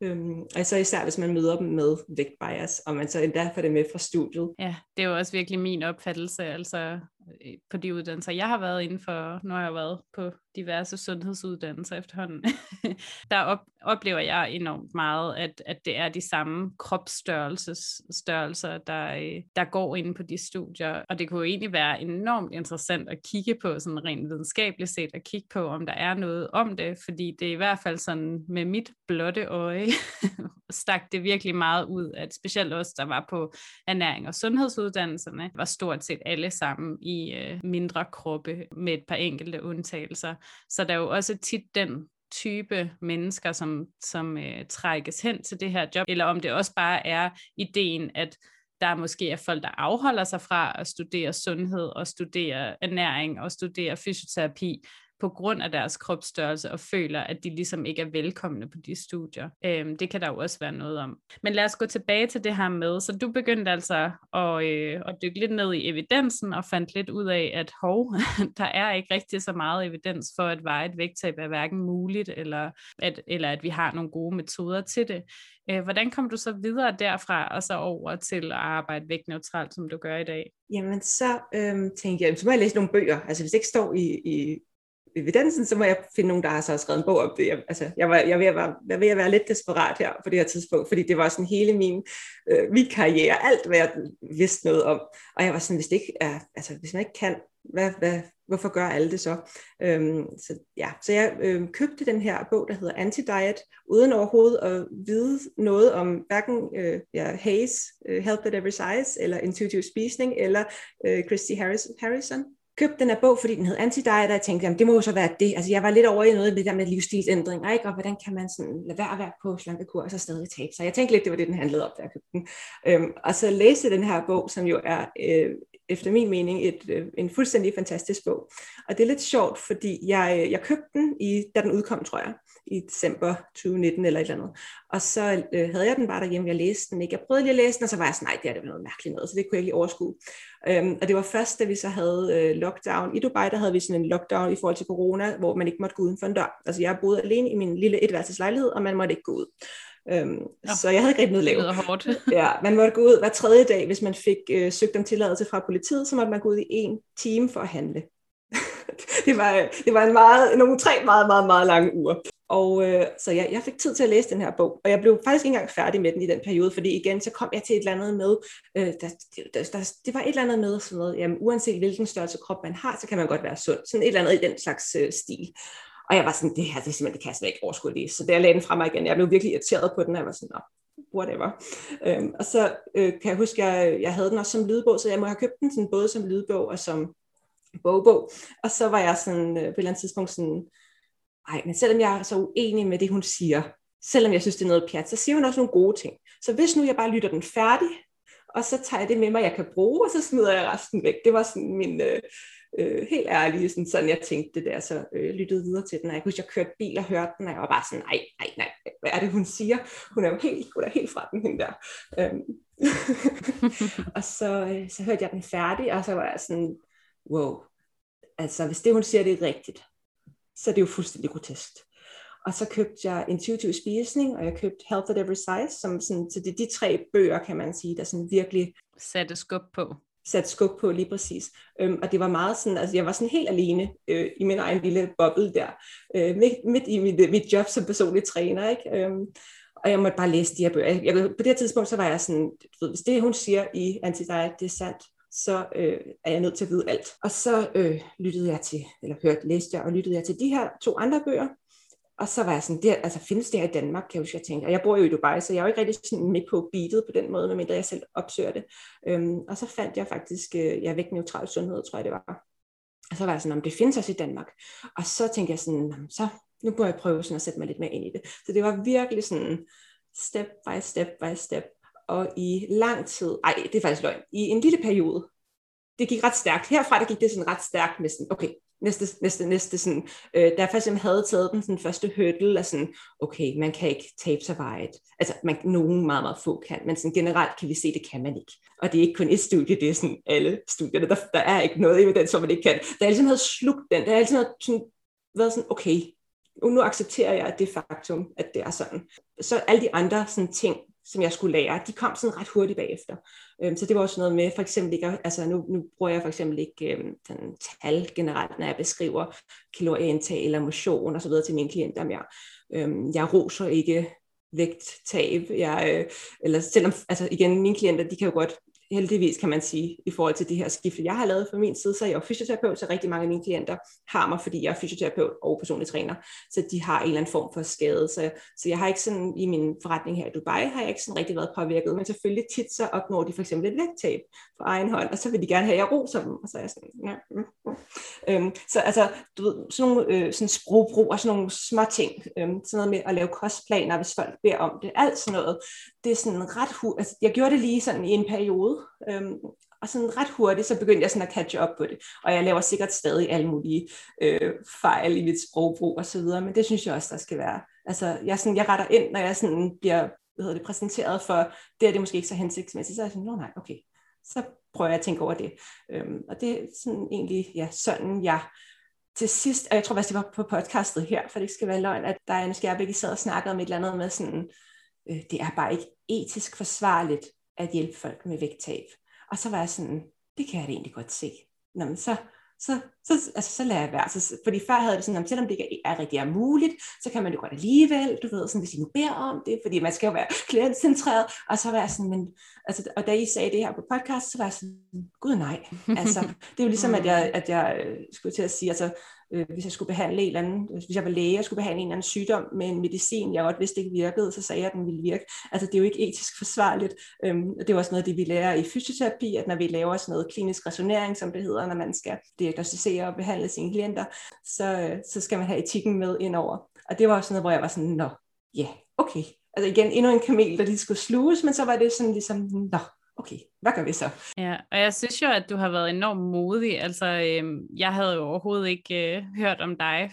øhm, og så især hvis man møder dem med vægtbias, og man så endda får det med fra studiet. Ja, det er jo også virkelig min opfattelse, altså Øh, på de uddannelser, jeg har været inden for, når jeg har været på diverse sundhedsuddannelser efterhånden, der op, oplever jeg enormt meget, at, at det er de samme kropsstørrelser, der, øh, der går ind på de studier. Og det kunne jo egentlig være enormt interessant at kigge på, sådan rent videnskabeligt set, at kigge på, om der er noget om det, fordi det er i hvert fald sådan med mit blotte øje, stak det virkelig meget ud, at specielt os, der var på ernæring og sundhedsuddannelserne, var stort set alle sammen i øh, mindre kroppe med et par enkelte undtagelser. Så der er jo også tit den type mennesker, som, som øh, trækkes hen til det her job, eller om det også bare er ideen, at der måske er folk, der afholder sig fra at studere sundhed og studere ernæring og studere fysioterapi, på grund af deres kropsstørrelse og føler, at de ligesom ikke er velkomne på de studier. Øhm, det kan der jo også være noget om. Men lad os gå tilbage til det her med, så du begyndte altså at, øh, at dykke lidt ned i evidensen og fandt lidt ud af, at hov, der er ikke rigtig så meget evidens for, at veje et vægttab er hverken muligt, eller at, eller at vi har nogle gode metoder til det. Øh, hvordan kom du så videre derfra og så over til at arbejde vægtneutralt, som du gør i dag? Jamen så øhm, tænkte jeg, så må jeg læse nogle bøger. Altså hvis det ikke står i, i evidensen, så må jeg finde nogen, der har så skrevet en bog om det. Jeg, altså, jeg var, jeg, ved at være, jeg ved at være lidt desperat her på det her tidspunkt, fordi det var sådan hele min, øh, min karriere, alt hvad jeg vidste noget om. Og jeg var sådan, hvis det ikke er, altså hvis man ikke kan, hvad, hvad, hvorfor gør alle det så? Øhm, så, ja. så jeg øh, købte den her bog, der hedder Anti-Diet, uden overhovedet at vide noget om hverken øh, ja, Hayes, uh, Help at Every Size, eller Intuitive Spisning, eller øh, Christy Harris, Harrison. Købte den her bog, fordi den hed Anti-Diet, og jeg tænkte, jamen, det må jo så være det. Altså, jeg var lidt over i noget med det der med livsstilsændringer, ikke? og hvordan kan man sådan lade være at være på slankekur, og så stadig tabe sig. Jeg tænkte lidt, det var det, den handlede om, da jeg købte den. Øhm, og så læste den her bog, som jo er øh, efter min mening et, øh, en fuldstændig fantastisk bog. Og det er lidt sjovt, fordi jeg, øh, jeg købte den, i, da den udkom, tror jeg, i december 2019 eller et eller andet. Og så øh, havde jeg den bare derhjemme, jeg læste den ikke. Jeg prøvede lige at læse den, og så var jeg sådan, nej, det er det noget mærkeligt noget, så det kunne jeg ikke lige overskue. Øhm, og det var først, da vi så havde øh, lockdown. I Dubai, der havde vi sådan en lockdown i forhold til corona, hvor man ikke måtte gå uden for en dør. Altså jeg boede alene i min lille etværelseslejlighed, og man måtte ikke gå ud. Øhm, ja. Så jeg havde ikke rigtig noget. Det hårdt. ja, man måtte gå ud hver tredje dag, hvis man fik øh, søgt om tilladelse fra politiet, så måtte man gå ud i en time for at handle. det, var, det var en meget, nogle tre meget, meget, meget lange uger. Og øh, så jeg, jeg fik tid til at læse den her bog, og jeg blev faktisk ikke engang færdig med den i den periode, fordi igen, så kom jeg til et eller andet med, øh, der, der, der, det var et eller andet med sådan noget, jamen uanset hvilken størrelse krop man har, så kan man godt være sund. Sådan et eller andet i den slags øh, stil. Og jeg var sådan, det her, det er simpelthen, det kan jeg slet ikke overskue læse. Så da jeg lagde den fra mig igen, jeg blev virkelig irriteret på den, og jeg var sådan, Nå, whatever. Øhm, og så øh, kan jeg huske, jeg, jeg havde den også som lydbog, så jeg må have købt den sådan, både som lydbog og som bogbog. Og så var jeg sådan, øh, på et eller andet tidspunkt sådan, ej, men selvom jeg er så uenig med det, hun siger, selvom jeg synes, det er noget pjat, så siger hun også nogle gode ting. Så hvis nu jeg bare lytter den færdig, og så tager jeg det med mig, jeg kan bruge, og så smider jeg resten væk. Det var sådan min, øh, øh, helt ærlige, sådan, sådan jeg tænkte det der, så øh, lyttede videre til den, og jeg kunne jeg kørte bil og hørte den, og jeg var bare sådan, nej, nej, nej, hvad er det, hun siger? Hun er jo helt, hun er helt fra den, hende der. Øhm. og så, øh, så hørte jeg den færdig, og så var jeg sådan, wow, altså hvis det, hun siger, det er rigtigt, så er det jo fuldstændig grotesk. Og så købte jeg Intuitive Spisning, og jeg købte Health at Every Size, som sådan, så det er de tre bøger, kan man sige, der sådan virkelig satte skub på sat skub på lige præcis. Øhm, og det var meget sådan, altså jeg var sådan helt alene øh, i min egen lille boble der, øh, midt, midt i mit, mit job som personlig træner, ikke? Øhm, og jeg måtte bare læse de her bøger. Jeg, jeg, på det her tidspunkt, så var jeg sådan, ved, hvis det hun siger i anti det er sandt, så øh, er jeg nødt til at vide alt. Og så øh, lyttede jeg til, eller hørte, læste jeg, og lyttede jeg til de her to andre bøger, og så var jeg sådan, det, altså findes det her i Danmark, kan jeg huske, jeg tænkte. Og jeg bor jo i Dubai, så jeg er jo ikke rigtig sådan med på beatet på den måde, medmindre jeg selv opsøger det. Øhm, og så fandt jeg faktisk, øh, jeg væk neutral sundhed, tror jeg det var. Og så var jeg sådan, om det findes også i Danmark. Og så tænkte jeg sådan, så nu må jeg prøve sådan at sætte mig lidt mere ind i det. Så det var virkelig sådan, step by step by step. Og i lang tid, ej, det er faktisk løgn, i en lille periode, det gik ret stærkt. Herfra der gik det sådan ret stærkt med sådan, okay, næste, næste, næste sådan, øh, da jeg faktisk havde taget den sådan, første hurdle, og sådan, okay, man kan ikke tabe sig vejet. Altså, man, nogen meget, meget få kan, men sådan, generelt kan vi se, det kan man ikke. Og det er ikke kun et studie, det er sådan alle studierne, der, der er ikke noget evidens, som man ikke kan. Der er altid havde slugt den, der er altid havde sådan, været sådan, okay, nu accepterer jeg det faktum, at det er sådan. Så alle de andre sådan, ting, som jeg skulle lære, de kom sådan ret hurtigt bagefter. Øhm, så det var også noget med, for eksempel ikke, altså nu, nu bruger jeg for eksempel ikke øhm, den tal generelt, når jeg beskriver kalorieindtag eller motion og så videre til mine klienter mere. Øhm, jeg roser ikke vægttab, jeg, øh, eller selvom, altså igen, mine klienter, de kan jo godt heldigvis kan man sige, i forhold til det her skifte, jeg har lavet fra min side, så er jeg jo fysioterapeut, så rigtig mange af mine klienter har mig, fordi jeg er fysioterapeut og personlig træner, så de har en eller anden form for skade. Så, så jeg har ikke sådan, i min forretning her i Dubai, har jeg ikke sådan rigtig været påvirket, men selvfølgelig tit så opnår de for eksempel et vægttab på egen hånd, og så vil de gerne have, at jeg roser dem, og så er jeg sådan, ja. Mm, mm. Øhm, så altså, du ved, sådan nogle øh, sådan sprogbrug og sådan nogle små ting, øhm, sådan noget med at lave kostplaner, hvis folk beder om det, alt sådan noget, det er sådan ret hu- altså, jeg gjorde det lige sådan i en periode, øhm, og sådan ret hurtigt, så begyndte jeg sådan at catch up på det. Og jeg laver sikkert stadig alle mulige øh, fejl i mit sprogbrug og så videre, men det synes jeg også, der skal være. Altså, jeg, sådan, jeg retter ind, når jeg sådan bliver hvad hedder det, præsenteret for, det er det måske ikke så hensigtsmæssigt, så er jeg sådan, nå nej, okay, så prøver jeg at tænke over det. Øhm, og det er sådan egentlig, ja, sådan jeg til sidst, og jeg tror faktisk, det var på podcastet her, for det ikke skal være løgn, at der er en skærbæk, I sad og snakkede om et eller andet med sådan, øh, det er bare ikke etisk forsvarligt at hjælpe folk med vægttab. Og så var jeg sådan, det kan jeg da egentlig godt se. Nå, men så så, så, altså, så lader jeg være. Så, fordi før havde det sådan, at selvom det ikke er rigtig er muligt, så kan man jo godt alligevel, du ved, sådan, hvis I nu beder om det, fordi man skal jo være klientcentreret, og så var jeg sådan, men, altså, og da I sagde det her på podcast, så var jeg sådan, gud nej, altså, det er jo ligesom, at jeg, at jeg øh, skulle til at sige, altså, øh, hvis jeg skulle behandle en eller anden, øh, hvis jeg var læge og skulle behandle en eller anden sygdom med en medicin, jeg godt vidste ikke virkede, så sagde jeg, at den ville virke. Altså det er jo ikke etisk forsvarligt. Øhm, det er også noget det, vi lærer i fysioterapi, at når vi laver sådan noget klinisk resonering, som det hedder, når man skal diagnostisere og behandle sine klienter, så, øh, så skal man have etikken med indover. Og det var også noget, hvor jeg var sådan, nå, ja, yeah, okay. Altså igen, endnu en kamel, der lige skulle sluges, men så var det sådan ligesom, nå, okay, hvad gør vi så? Ja, og jeg synes jo, at du har været enormt modig. Altså, øhm, jeg havde jo overhovedet ikke øh, hørt om dig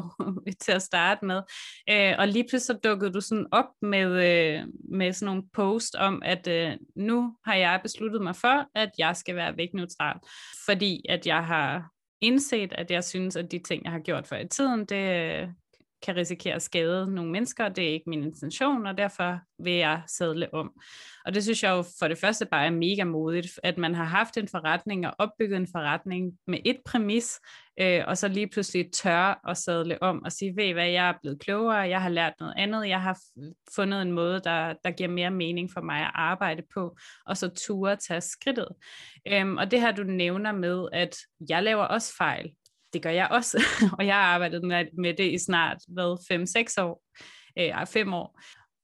til at starte med. Øh, og lige pludselig så dukkede du sådan op med, øh, med sådan nogle post om, at øh, nu har jeg besluttet mig for, at jeg skal være vægtneutral. Fordi at jeg har indset, at jeg synes, at de ting, jeg har gjort for i tiden, det, øh, kan risikere at skade nogle mennesker, og det er ikke min intention, og derfor vil jeg sadle om. Og det synes jeg jo for det første bare er mega modigt, at man har haft en forretning og opbygget en forretning med et præmis, øh, og så lige pludselig tør at sadle om og sige, ved hvad, jeg er blevet klogere, jeg har lært noget andet, jeg har fundet en måde, der, der giver mere mening for mig at arbejde på, og så ture tage skridtet. Øhm, og det her du nævner med, at jeg laver også fejl, det gør jeg også, og jeg har arbejdet med det i snart, hvad, 5-6 år, øh, 5 år.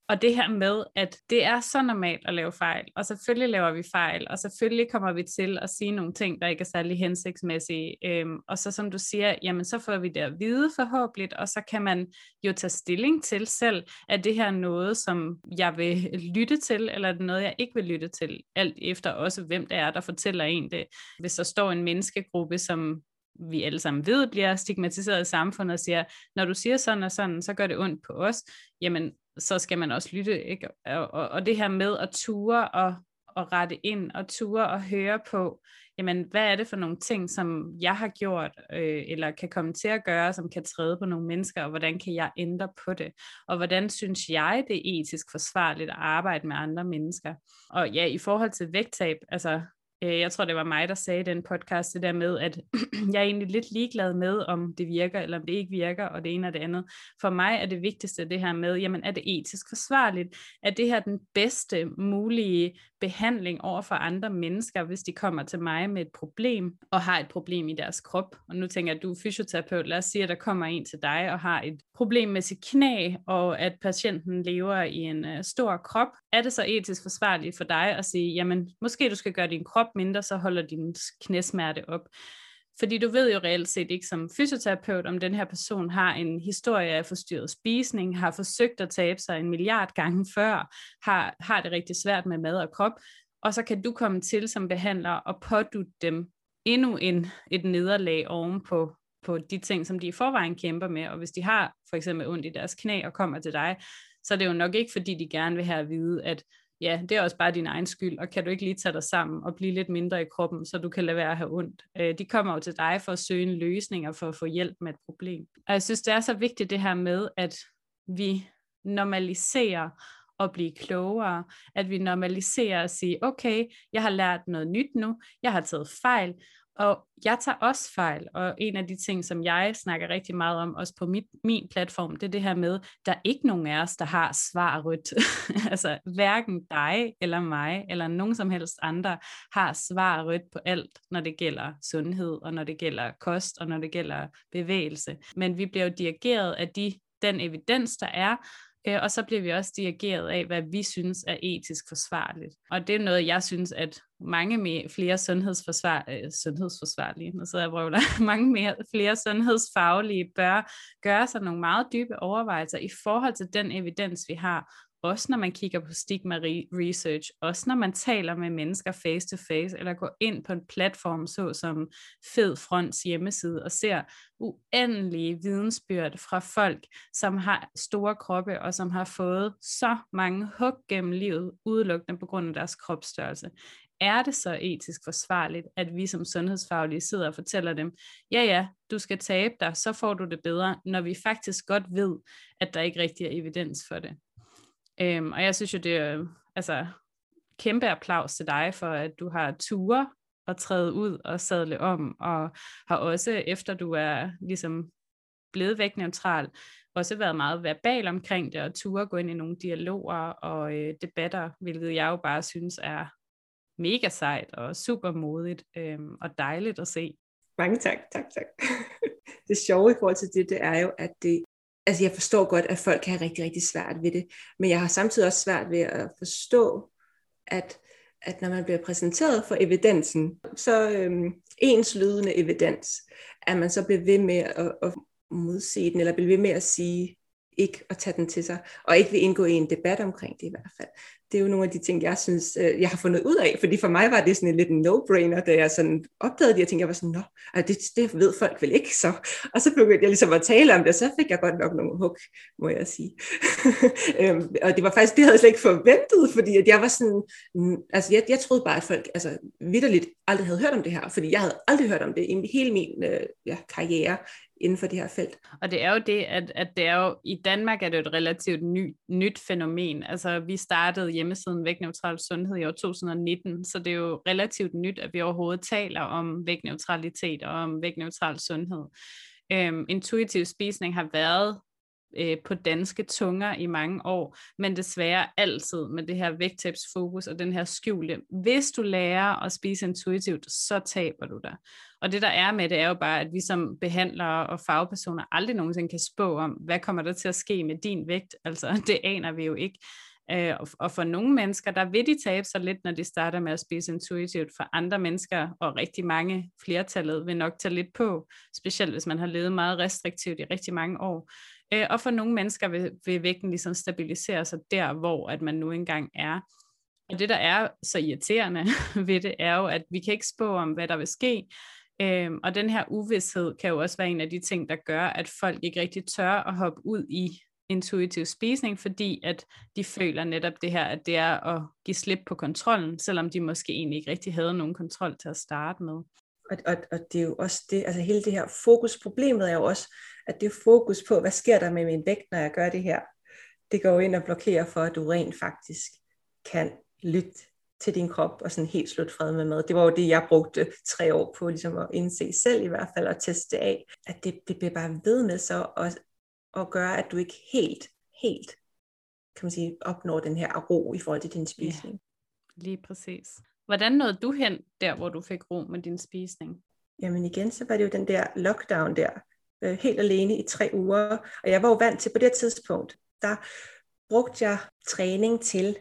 Og det her med, at det er så normalt at lave fejl, og selvfølgelig laver vi fejl, og selvfølgelig kommer vi til at sige nogle ting, der ikke er særlig hensigtsmæssige. Øhm, og så som du siger, jamen så får vi det at vide forhåbentlig, og så kan man jo tage stilling til selv, at det her noget, som jeg vil lytte til, eller er det noget, jeg ikke vil lytte til, alt efter også, hvem det er, der fortæller en det. Hvis der står en menneskegruppe, som vi alle sammen ved, bliver stigmatiseret i samfundet og siger, når du siger sådan og sådan, så gør det ondt på os, jamen så skal man også lytte. Ikke? Og, og, og det her med at ture og, og rette ind og ture og høre på, jamen hvad er det for nogle ting, som jeg har gjort, øh, eller kan komme til at gøre, som kan træde på nogle mennesker, og hvordan kan jeg ændre på det? Og hvordan synes jeg, det er etisk forsvarligt at arbejde med andre mennesker? Og ja, i forhold til vægttab, altså Øh, jeg tror, det var mig, der sagde i den podcast, det der med, at jeg er egentlig lidt ligeglad med, om det virker, eller om det ikke virker, og det ene og det andet. For mig er det vigtigste det her med, jamen er det etisk forsvarligt? Er det her den bedste mulige behandling over for andre mennesker, hvis de kommer til mig med et problem, og har et problem i deres krop? Og nu tænker jeg, at du er fysioterapeut, lad os sige, at der kommer en til dig, og har et problem med sit knæ, og at patienten lever i en uh, stor krop. Er det så etisk forsvarligt for dig at sige, jamen måske du skal gøre din krop mindre, så holder din knæsmerte op. Fordi du ved jo reelt set ikke som fysioterapeut, om den her person har en historie af forstyrret spisning, har forsøgt at tabe sig en milliard gange før, har, har det rigtig svært med mad og krop, og så kan du komme til som behandler og pådutte dem endnu en, et nederlag oven på, på de ting, som de i forvejen kæmper med. Og hvis de har for eksempel ondt i deres knæ og kommer til dig, så er det jo nok ikke, fordi de gerne vil have at vide, at ja, det er også bare din egen skyld, og kan du ikke lige tage dig sammen og blive lidt mindre i kroppen, så du kan lade være at have ondt. Øh, de kommer jo til dig for at søge en løsning og for at få hjælp med et problem. Og jeg synes, det er så vigtigt det her med, at vi normaliserer at blive klogere, at vi normaliserer at sige, okay, jeg har lært noget nyt nu, jeg har taget fejl, og jeg tager også fejl, og en af de ting, som jeg snakker rigtig meget om, også på mit, min platform, det er det her med, der er ikke nogen af os, der har svar altså hverken dig eller mig, eller nogen som helst andre, har svar på alt, når det gælder sundhed, og når det gælder kost, og når det gælder bevægelse. Men vi bliver jo dirigeret af de, den evidens, der er, Øh, og så bliver vi også dirigeret af, hvad vi synes er etisk forsvarligt. Og det er noget, jeg synes, at mange mere, flere sundhedsforsvar, øh, sundhedsforsvarlige, nu sidder jeg brøvler, mange mere, flere sundhedsfaglige bør gøre sig nogle meget dybe overvejelser i forhold til den evidens, vi har, også når man kigger på stigma research, også når man taler med mennesker face to face, eller går ind på en platform, så som Fed Fronts hjemmeside, og ser uendelige vidensbyrd fra folk, som har store kroppe, og som har fået så mange hug gennem livet, udelukkende på grund af deres kropsstørrelse. Er det så etisk forsvarligt, at vi som sundhedsfaglige sidder og fortæller dem, ja ja, du skal tabe dig, så får du det bedre, når vi faktisk godt ved, at der ikke rigtig er evidens for det. Øhm, og jeg synes jo, det er altså, kæmpe applaus til dig for, at du har ture at træde ud og sadle om, og har også, efter du er ligesom blevet vægtneutral, også været meget verbal omkring det, og turde gå ind i nogle dialoger og øh, debatter, hvilket jeg jo bare synes er mega sejt og super modigt øh, og dejligt at se. Mange tak, tak, tak. Det sjove i forhold til det, det er jo, at det, altså jeg forstår godt, at folk kan have rigtig, rigtig svært ved det, men jeg har samtidig også svært ved at forstå, at, at når man bliver præsenteret for evidensen, så øhm, enslydende evidens, at man så bliver ved med at, at modse den, eller bliver ved med at sige, ikke at tage den til sig, og ikke vil indgå i en debat omkring det i hvert fald det er jo nogle af de ting, jeg synes, øh, jeg har fundet ud af, fordi for mig var det sådan en lidt no-brainer, da jeg sådan opdagede de her ting, jeg var sådan, nå, altså det, det ved folk vel ikke så. Og så begyndte jeg ligesom at tale om det, og så fik jeg godt nok nogle hug, må jeg sige. øhm, og det var faktisk, det havde jeg slet ikke forventet, fordi at jeg var sådan, mm, altså jeg, jeg troede bare, at folk altså, vidderligt aldrig havde hørt om det her, fordi jeg havde aldrig hørt om det i hele min øh, ja, karriere inden for det her felt. Og det er jo det, at, at det er jo, i Danmark er det et relativt ny, nyt fænomen. Altså vi startede hjemmesiden Vægneutral Sundhed i år 2019, så det er jo relativt nyt, at vi overhovedet taler om vægneutralitet og om vægneutral sundhed. Øhm, intuitiv spisning har været øh, på danske tunger i mange år, men desværre altid med det her vægttabsfokus og den her skjulte. Hvis du lærer at spise intuitivt, så taber du dig. Og det der er med det er jo bare, at vi som behandlere og fagpersoner aldrig nogensinde kan spå om, hvad kommer der til at ske med din vægt. Altså det aner vi jo ikke. Øh, og for nogle mennesker, der vil de tabe sig lidt, når de starter med at spise intuitivt. For andre mennesker, og rigtig mange flertallet, vil nok tage lidt på, specielt hvis man har levet meget restriktivt i rigtig mange år. Øh, og for nogle mennesker vil, vil vægten ligesom stabilisere sig der, hvor at man nu engang er. Og det, der er så irriterende ved det, er jo, at vi kan ikke spå om, hvad der vil ske. Øhm, og den her uvidshed kan jo også være en af de ting, der gør, at folk ikke rigtig tør at hoppe ud i intuitiv spisning, fordi at de føler netop det her, at det er at give slip på kontrollen, selvom de måske egentlig ikke rigtig havde nogen kontrol til at starte med. Og, og, og det er jo også det, altså hele det her fokusproblemet er jo også, at det er fokus på, hvad sker der med min vægt, når jeg gør det her. Det går ind og blokerer for, at du rent faktisk kan lytte til din krop og sådan helt slut fred med mad. Det var jo det, jeg brugte tre år på ligesom at indse selv i hvert fald og teste af, at det, det bliver bare ved med så at, at gøre, at du ikke helt, helt kan man sige, opnår den her ro i forhold til din spisning. Ja, lige præcis. Hvordan nåede du hen der, hvor du fik ro med din spisning? Jamen igen, så var det jo den der lockdown der, øh, helt alene i tre uger. Og jeg var jo vant til på det tidspunkt, der brugte jeg træning til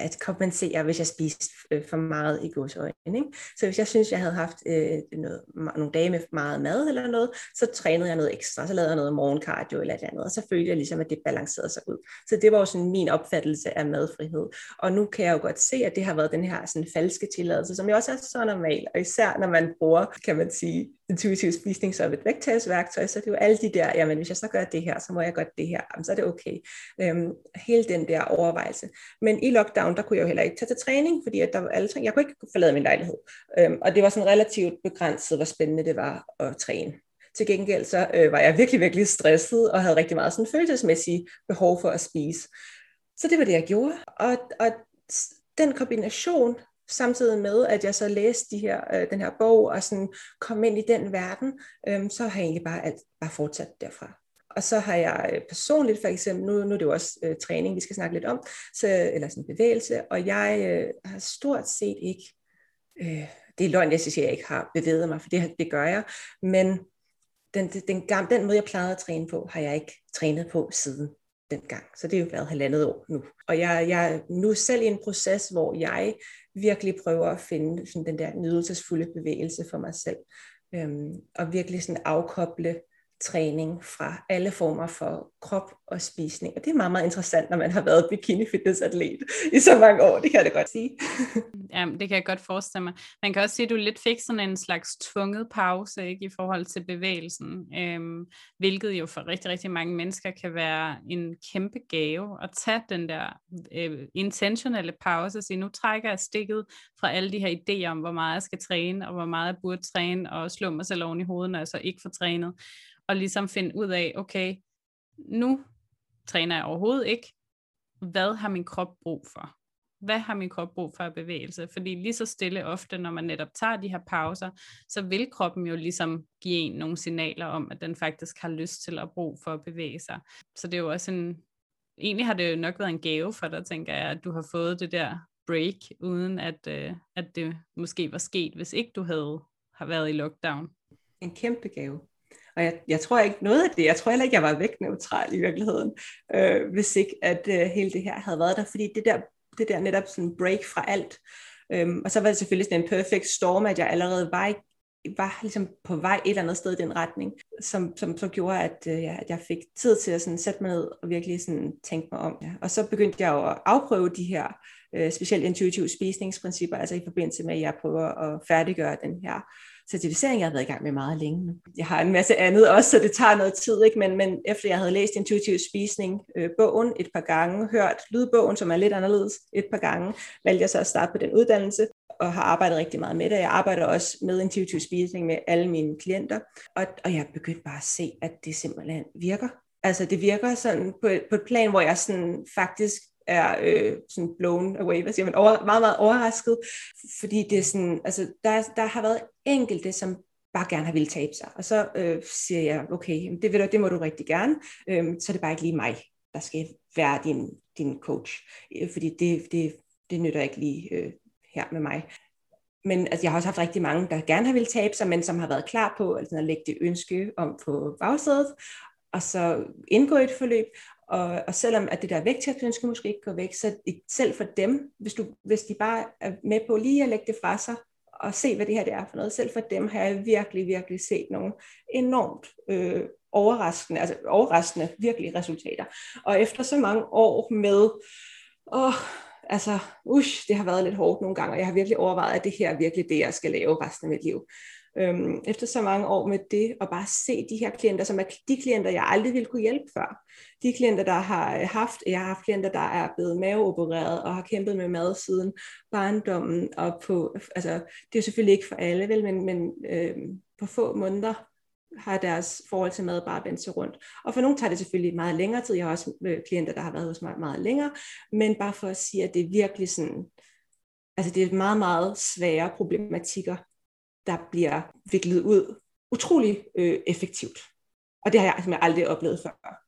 at kompensere, hvis jeg spiste øh, for meget i godsøjne. Ikke? Så hvis jeg synes, jeg havde haft øh, noget, nogle dage med meget mad eller noget, så trænede jeg noget ekstra, så lavede jeg noget morgenkardio eller et andet, og så følte jeg ligesom, at det balancerede sig ud. Så det var jo sådan min opfattelse af madfrihed. Og nu kan jeg jo godt se, at det har været den her sådan falske tilladelse, som jo også er så normal, og især når man bruger, kan man sige, intuitiv spisning som et vægttabsværktøj, så det er jo alle de der, jamen hvis jeg så gør det her, så må jeg godt det her, jamen, så er det okay. Øhm, hele den der overvejelse. Men i lockdown, der kunne jeg jo heller ikke tage til træning, fordi at der var alle ting. Jeg kunne ikke forlade min lejlighed. Øhm, og det var sådan relativt begrænset, hvor spændende det var at træne. Til gengæld så øh, var jeg virkelig, virkelig stresset, og havde rigtig meget sådan følelsesmæssige behov for at spise. Så det var det, jeg gjorde. Og, og den kombination samtidig med, at jeg så læste de her, øh, den her bog, og sådan kom ind i den verden, øh, så har jeg egentlig bare, alt, bare fortsat derfra. Og så har jeg øh, personligt for eksempel, nu, nu er det jo også øh, træning, vi skal snakke lidt om, så, eller sådan bevægelse, og jeg øh, har stort set ikke, øh, det er løgn, jeg siger, jeg ikke har bevæget mig, for det, det gør jeg, men den, den, den, den måde, jeg plejede at træne på, har jeg ikke trænet på siden dengang. Så det er jo været halvandet år nu. Og jeg, jeg er nu selv i en proces, hvor jeg virkelig prøver at finde sådan den der nydelsesfulde bevægelse for mig selv. Øhm, og virkelig sådan afkoble træning fra alle former for krop og spisning. Og det er meget, meget interessant, når man har været bikini fitness atlet i så mange år, det kan jeg da godt sige. ja, det kan jeg godt forestille mig. Man kan også sige, at du lidt fik sådan en slags tvunget pause ikke, i forhold til bevægelsen, øhm, hvilket jo for rigtig, rigtig mange mennesker kan være en kæmpe gave at tage den der øh, intentionelle pause og sige, nu trækker jeg stikket fra alle de her idéer om, hvor meget jeg skal træne, og hvor meget jeg burde træne, og slå mig selv oven i hovedet, når jeg så ikke får trænet og ligesom finde ud af, okay, nu træner jeg overhovedet ikke. Hvad har min krop brug for? hvad har min krop brug for af bevægelse? Fordi lige så stille ofte, når man netop tager de her pauser, så vil kroppen jo ligesom give en nogle signaler om, at den faktisk har lyst til at bruge for at bevæge sig. Så det er jo også en, egentlig har det jo nok været en gave for dig, tænker jeg, at du har fået det der break, uden at, øh, at det måske var sket, hvis ikke du havde har været i lockdown. En kæmpe gave. Og jeg, jeg tror ikke noget af det, jeg tror heller ikke, jeg var væk neutral i virkeligheden, øh, hvis ikke at øh, hele det her havde været der, fordi det der, det der netop sådan break fra alt, øhm, og så var det selvfølgelig sådan en perfect storm, at jeg allerede var i var ligesom på vej et eller andet sted i den retning, som, som så gjorde, at, øh, ja, at jeg fik tid til at sådan sætte mig ned og virkelig sådan tænke mig om. Ja. Og så begyndte jeg jo at afprøve de her øh, specielt intuitive spisningsprincipper, altså i forbindelse med, at jeg prøver at færdiggøre den her certificering, jeg har været i gang med meget længe. Jeg har en masse andet også, så det tager noget tid, ikke? Men, men efter jeg havde læst intuitiv spisning, øh, bogen et par gange, hørt lydbogen, som er lidt anderledes et par gange, valgte jeg så at starte på den uddannelse, og har arbejdet rigtig meget med det. Jeg arbejder også med intuitiv spisning med alle mine klienter, og, og jeg begyndte bare at se, at det simpelthen virker. Altså det virker sådan på, på et plan, hvor jeg sådan faktisk er øh, sådan blown away, hvad siger man, over, meget, meget overrasket, fordi det er sådan, altså der, der har været enkelte, som bare gerne har ville tabe sig, og så øh, siger jeg, okay, det, vil du, det må du rigtig gerne, øh, så er det bare ikke lige mig, der skal være din, din coach, øh, fordi det, det, det nytter ikke lige øh, her med mig. Men altså, jeg har også haft rigtig mange, der gerne har ville tabe sig, men som har været klar på altså, at lægge det ønske om på bagsædet, og så indgå i et forløb, og, og selvom at det der vægttabsønske måske ikke går væk, så selv for dem, hvis, du, hvis de bare er med på lige at lægge det fra sig, og se, hvad det her det er for noget, selv for dem har jeg virkelig, virkelig set nogle enormt øh, overraskende, altså overraskende virkelige resultater. Og efter så mange år med, åh, altså, ush, det har været lidt hårdt nogle gange, og jeg har virkelig overvejet, at det her er virkelig det, jeg skal lave resten af mit liv. Øhm, efter så mange år med det, og bare se de her klienter, som er de klienter, jeg aldrig ville kunne hjælpe før. De klienter, der har øh, haft, jeg har haft klienter, der er blevet maveopereret og har kæmpet med mad siden barndommen, og på, altså, det er selvfølgelig ikke for alle, vel, men, men øhm, på få måneder har deres forhold til mad bare vendt sig rundt. Og for nogle tager det selvfølgelig meget længere tid. Jeg har også øh, klienter, der har været hos mig meget længere, men bare for at sige, at det er virkelig sådan, altså det er meget, meget svære problematikker, der bliver viklet ud utrolig øh, effektivt. Og det har jeg simpelthen aldrig oplevet før.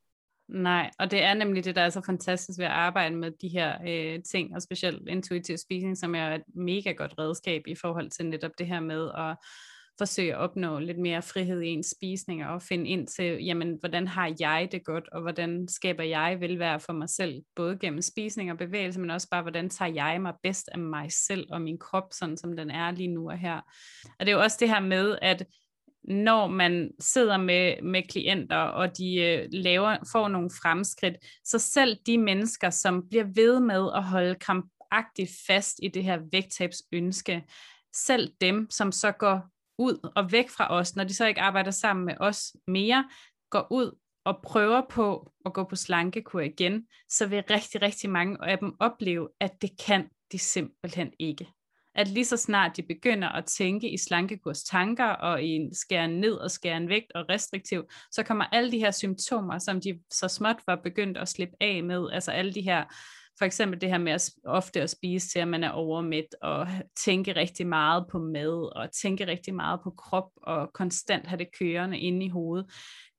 Nej, og det er nemlig det, der er så fantastisk ved at arbejde med de her øh, ting, og specielt intuitiv spisning, som er et mega godt redskab i forhold til netop det her med at forsøge at opnå lidt mere frihed i ens spisning og finde ind til, jamen, hvordan har jeg det godt, og hvordan skaber jeg velvære for mig selv, både gennem spisning og bevægelse, men også bare, hvordan tager jeg mig bedst af mig selv og min krop, sådan som den er lige nu og her. Og det er jo også det her med, at når man sidder med, med klienter, og de øh, laver, får nogle fremskridt, så selv de mennesker, som bliver ved med at holde krampagtigt fast i det her vægttabsønske, selv dem, som så går ud og væk fra os, når de så ikke arbejder sammen med os mere, går ud og prøver på at gå på slankekur igen, så vil rigtig, rigtig mange af dem opleve, at det kan de simpelthen ikke. At lige så snart de begynder at tænke i slankekurs tanker og i skære ned og skære vægt og restriktiv, så kommer alle de her symptomer, som de så småt var begyndt at slippe af med, altså alle de her for eksempel det her med at ofte at spise til, at man er overmæt, og tænke rigtig meget på mad, og tænke rigtig meget på krop, og konstant have det kørende inde i hovedet.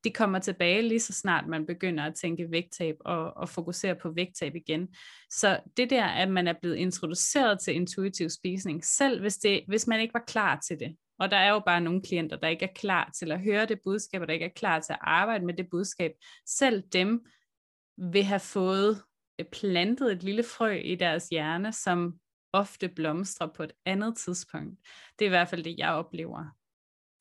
Det kommer tilbage lige så snart man begynder at tænke vægttab og, og fokusere på vægttab igen. Så det der, at man er blevet introduceret til intuitiv spisning, selv hvis, det, hvis man ikke var klar til det, og der er jo bare nogle klienter, der ikke er klar til at høre det budskab, og der ikke er klar til at arbejde med det budskab. Selv dem vil have fået Øh, plantet et lille frø i deres hjerne, som ofte blomstrer på et andet tidspunkt. Det er i hvert fald det, jeg oplever.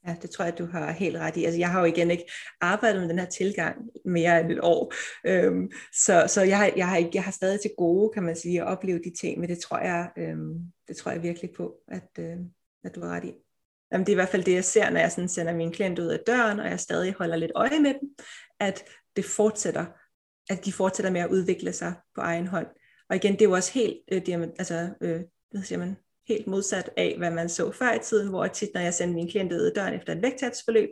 Ja, det tror jeg, du har helt ret i. Altså, jeg har jo igen ikke arbejdet med den her tilgang mere end et år, øhm, så, så jeg, har, jeg, har jeg har stadig til gode, kan man sige, at opleve de ting, men det tror jeg, øhm, det tror jeg virkelig på, at, øhm, at du har ret i. Jamen, det er i hvert fald det, jeg ser, når jeg sådan sender min klient ud af døren, og jeg stadig holder lidt øje med dem, at det fortsætter at de fortsætter med at udvikle sig på egen hånd. Og igen, det er jo også helt, øh, det, altså, øh, hvad siger man, helt modsat af, hvad man så før i tiden, hvor tit, når jeg sendte min klient ud af døren efter et vægttabsforløb,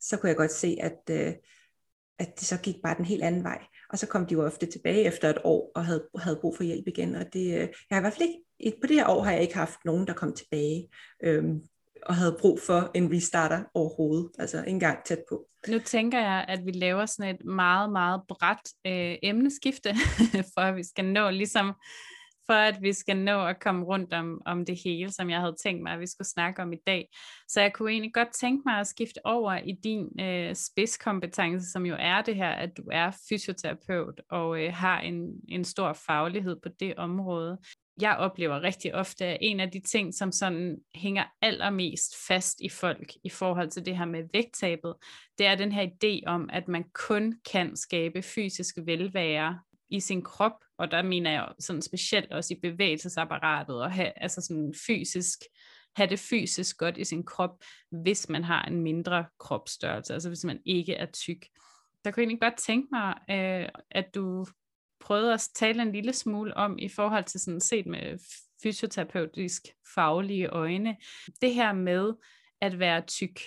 så kunne jeg godt se, at, øh, at det så gik bare den helt anden vej. og så kom de jo ofte tilbage efter et år og havde, havde brug for hjælp igen. Og det, øh, jeg har i hvert fald ikke, på det her år har jeg ikke haft nogen, der kom tilbage øhm, og havde brug for en restarter overhovedet, altså ikke engang tæt på. Nu tænker jeg, at vi laver sådan et meget, meget bredt øh, emneskifte, for at vi skal nå ligesom for at vi skal nå at komme rundt om, om det hele, som jeg havde tænkt mig, at vi skulle snakke om i dag. Så jeg kunne egentlig godt tænke mig at skifte over i din øh, spidskompetence, som jo er det her, at du er fysioterapeut og øh, har en, en stor faglighed på det område. Jeg oplever rigtig ofte, er en af de ting, som sådan hænger allermest fast i folk i forhold til det her med vægttabet, det er den her idé om, at man kun kan skabe fysisk velvære i sin krop, og der mener jeg sådan specielt også i bevægelsesapparatet, og have, altså sådan fysisk, have det fysisk godt i sin krop, hvis man har en mindre kropsstørrelse, altså hvis man ikke er tyk. Der kunne jeg egentlig godt tænke mig, øh, at du prøvet at tale en lille smule om, i forhold til sådan set med fysioterapeutisk faglige øjne, det her med at være tyk,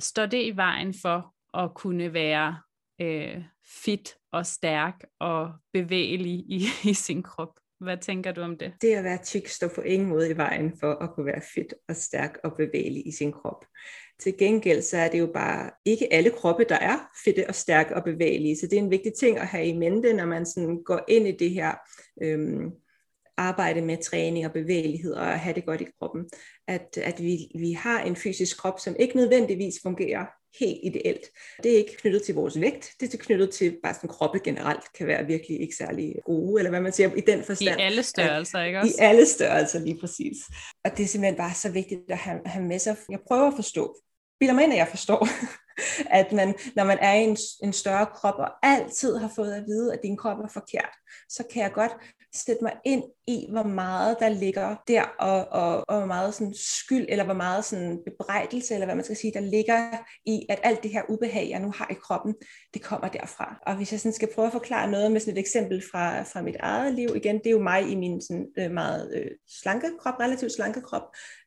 står det i vejen for at kunne være øh, fit og stærk og bevægelig i, i sin krop. Hvad tænker du om det? Det at være tyk står på ingen måde i vejen for at kunne være fit og stærk og bevægelig i sin krop. Til gengæld så er det jo bare ikke alle kroppe, der er fitte og stærke og bevægelige. Så det er en vigtig ting at have i mente, når man sådan går ind i det her øhm, arbejde med træning og bevægelighed og at have det godt i kroppen. At, at vi, vi har en fysisk krop, som ikke nødvendigvis fungerer helt ideelt. Det er ikke knyttet til vores vægt, det er knyttet til bare sådan kroppe generelt, kan være virkelig ikke særlig gode, eller hvad man siger, i den forstand. I alle størrelser, ikke også? I alle størrelser, lige præcis. Og det er simpelthen bare så vigtigt at have, have med sig. Jeg prøver at forstå, bilder mig ind, at jeg forstår, at man, når man er i en, en større krop, og altid har fået at vide, at din krop er forkert, så kan jeg godt sætte mig ind i, hvor meget der ligger der, og, og, og hvor meget sådan skyld, eller hvor meget sådan bebrejdelse, eller hvad man skal sige, der ligger i, at alt det her ubehag, jeg nu har i kroppen, det kommer derfra. Og hvis jeg sådan skal prøve at forklare noget med sådan et eksempel fra, fra mit eget liv, igen, det er jo mig i min sådan, øh, meget øh, slanke krop, relativt slanke krop.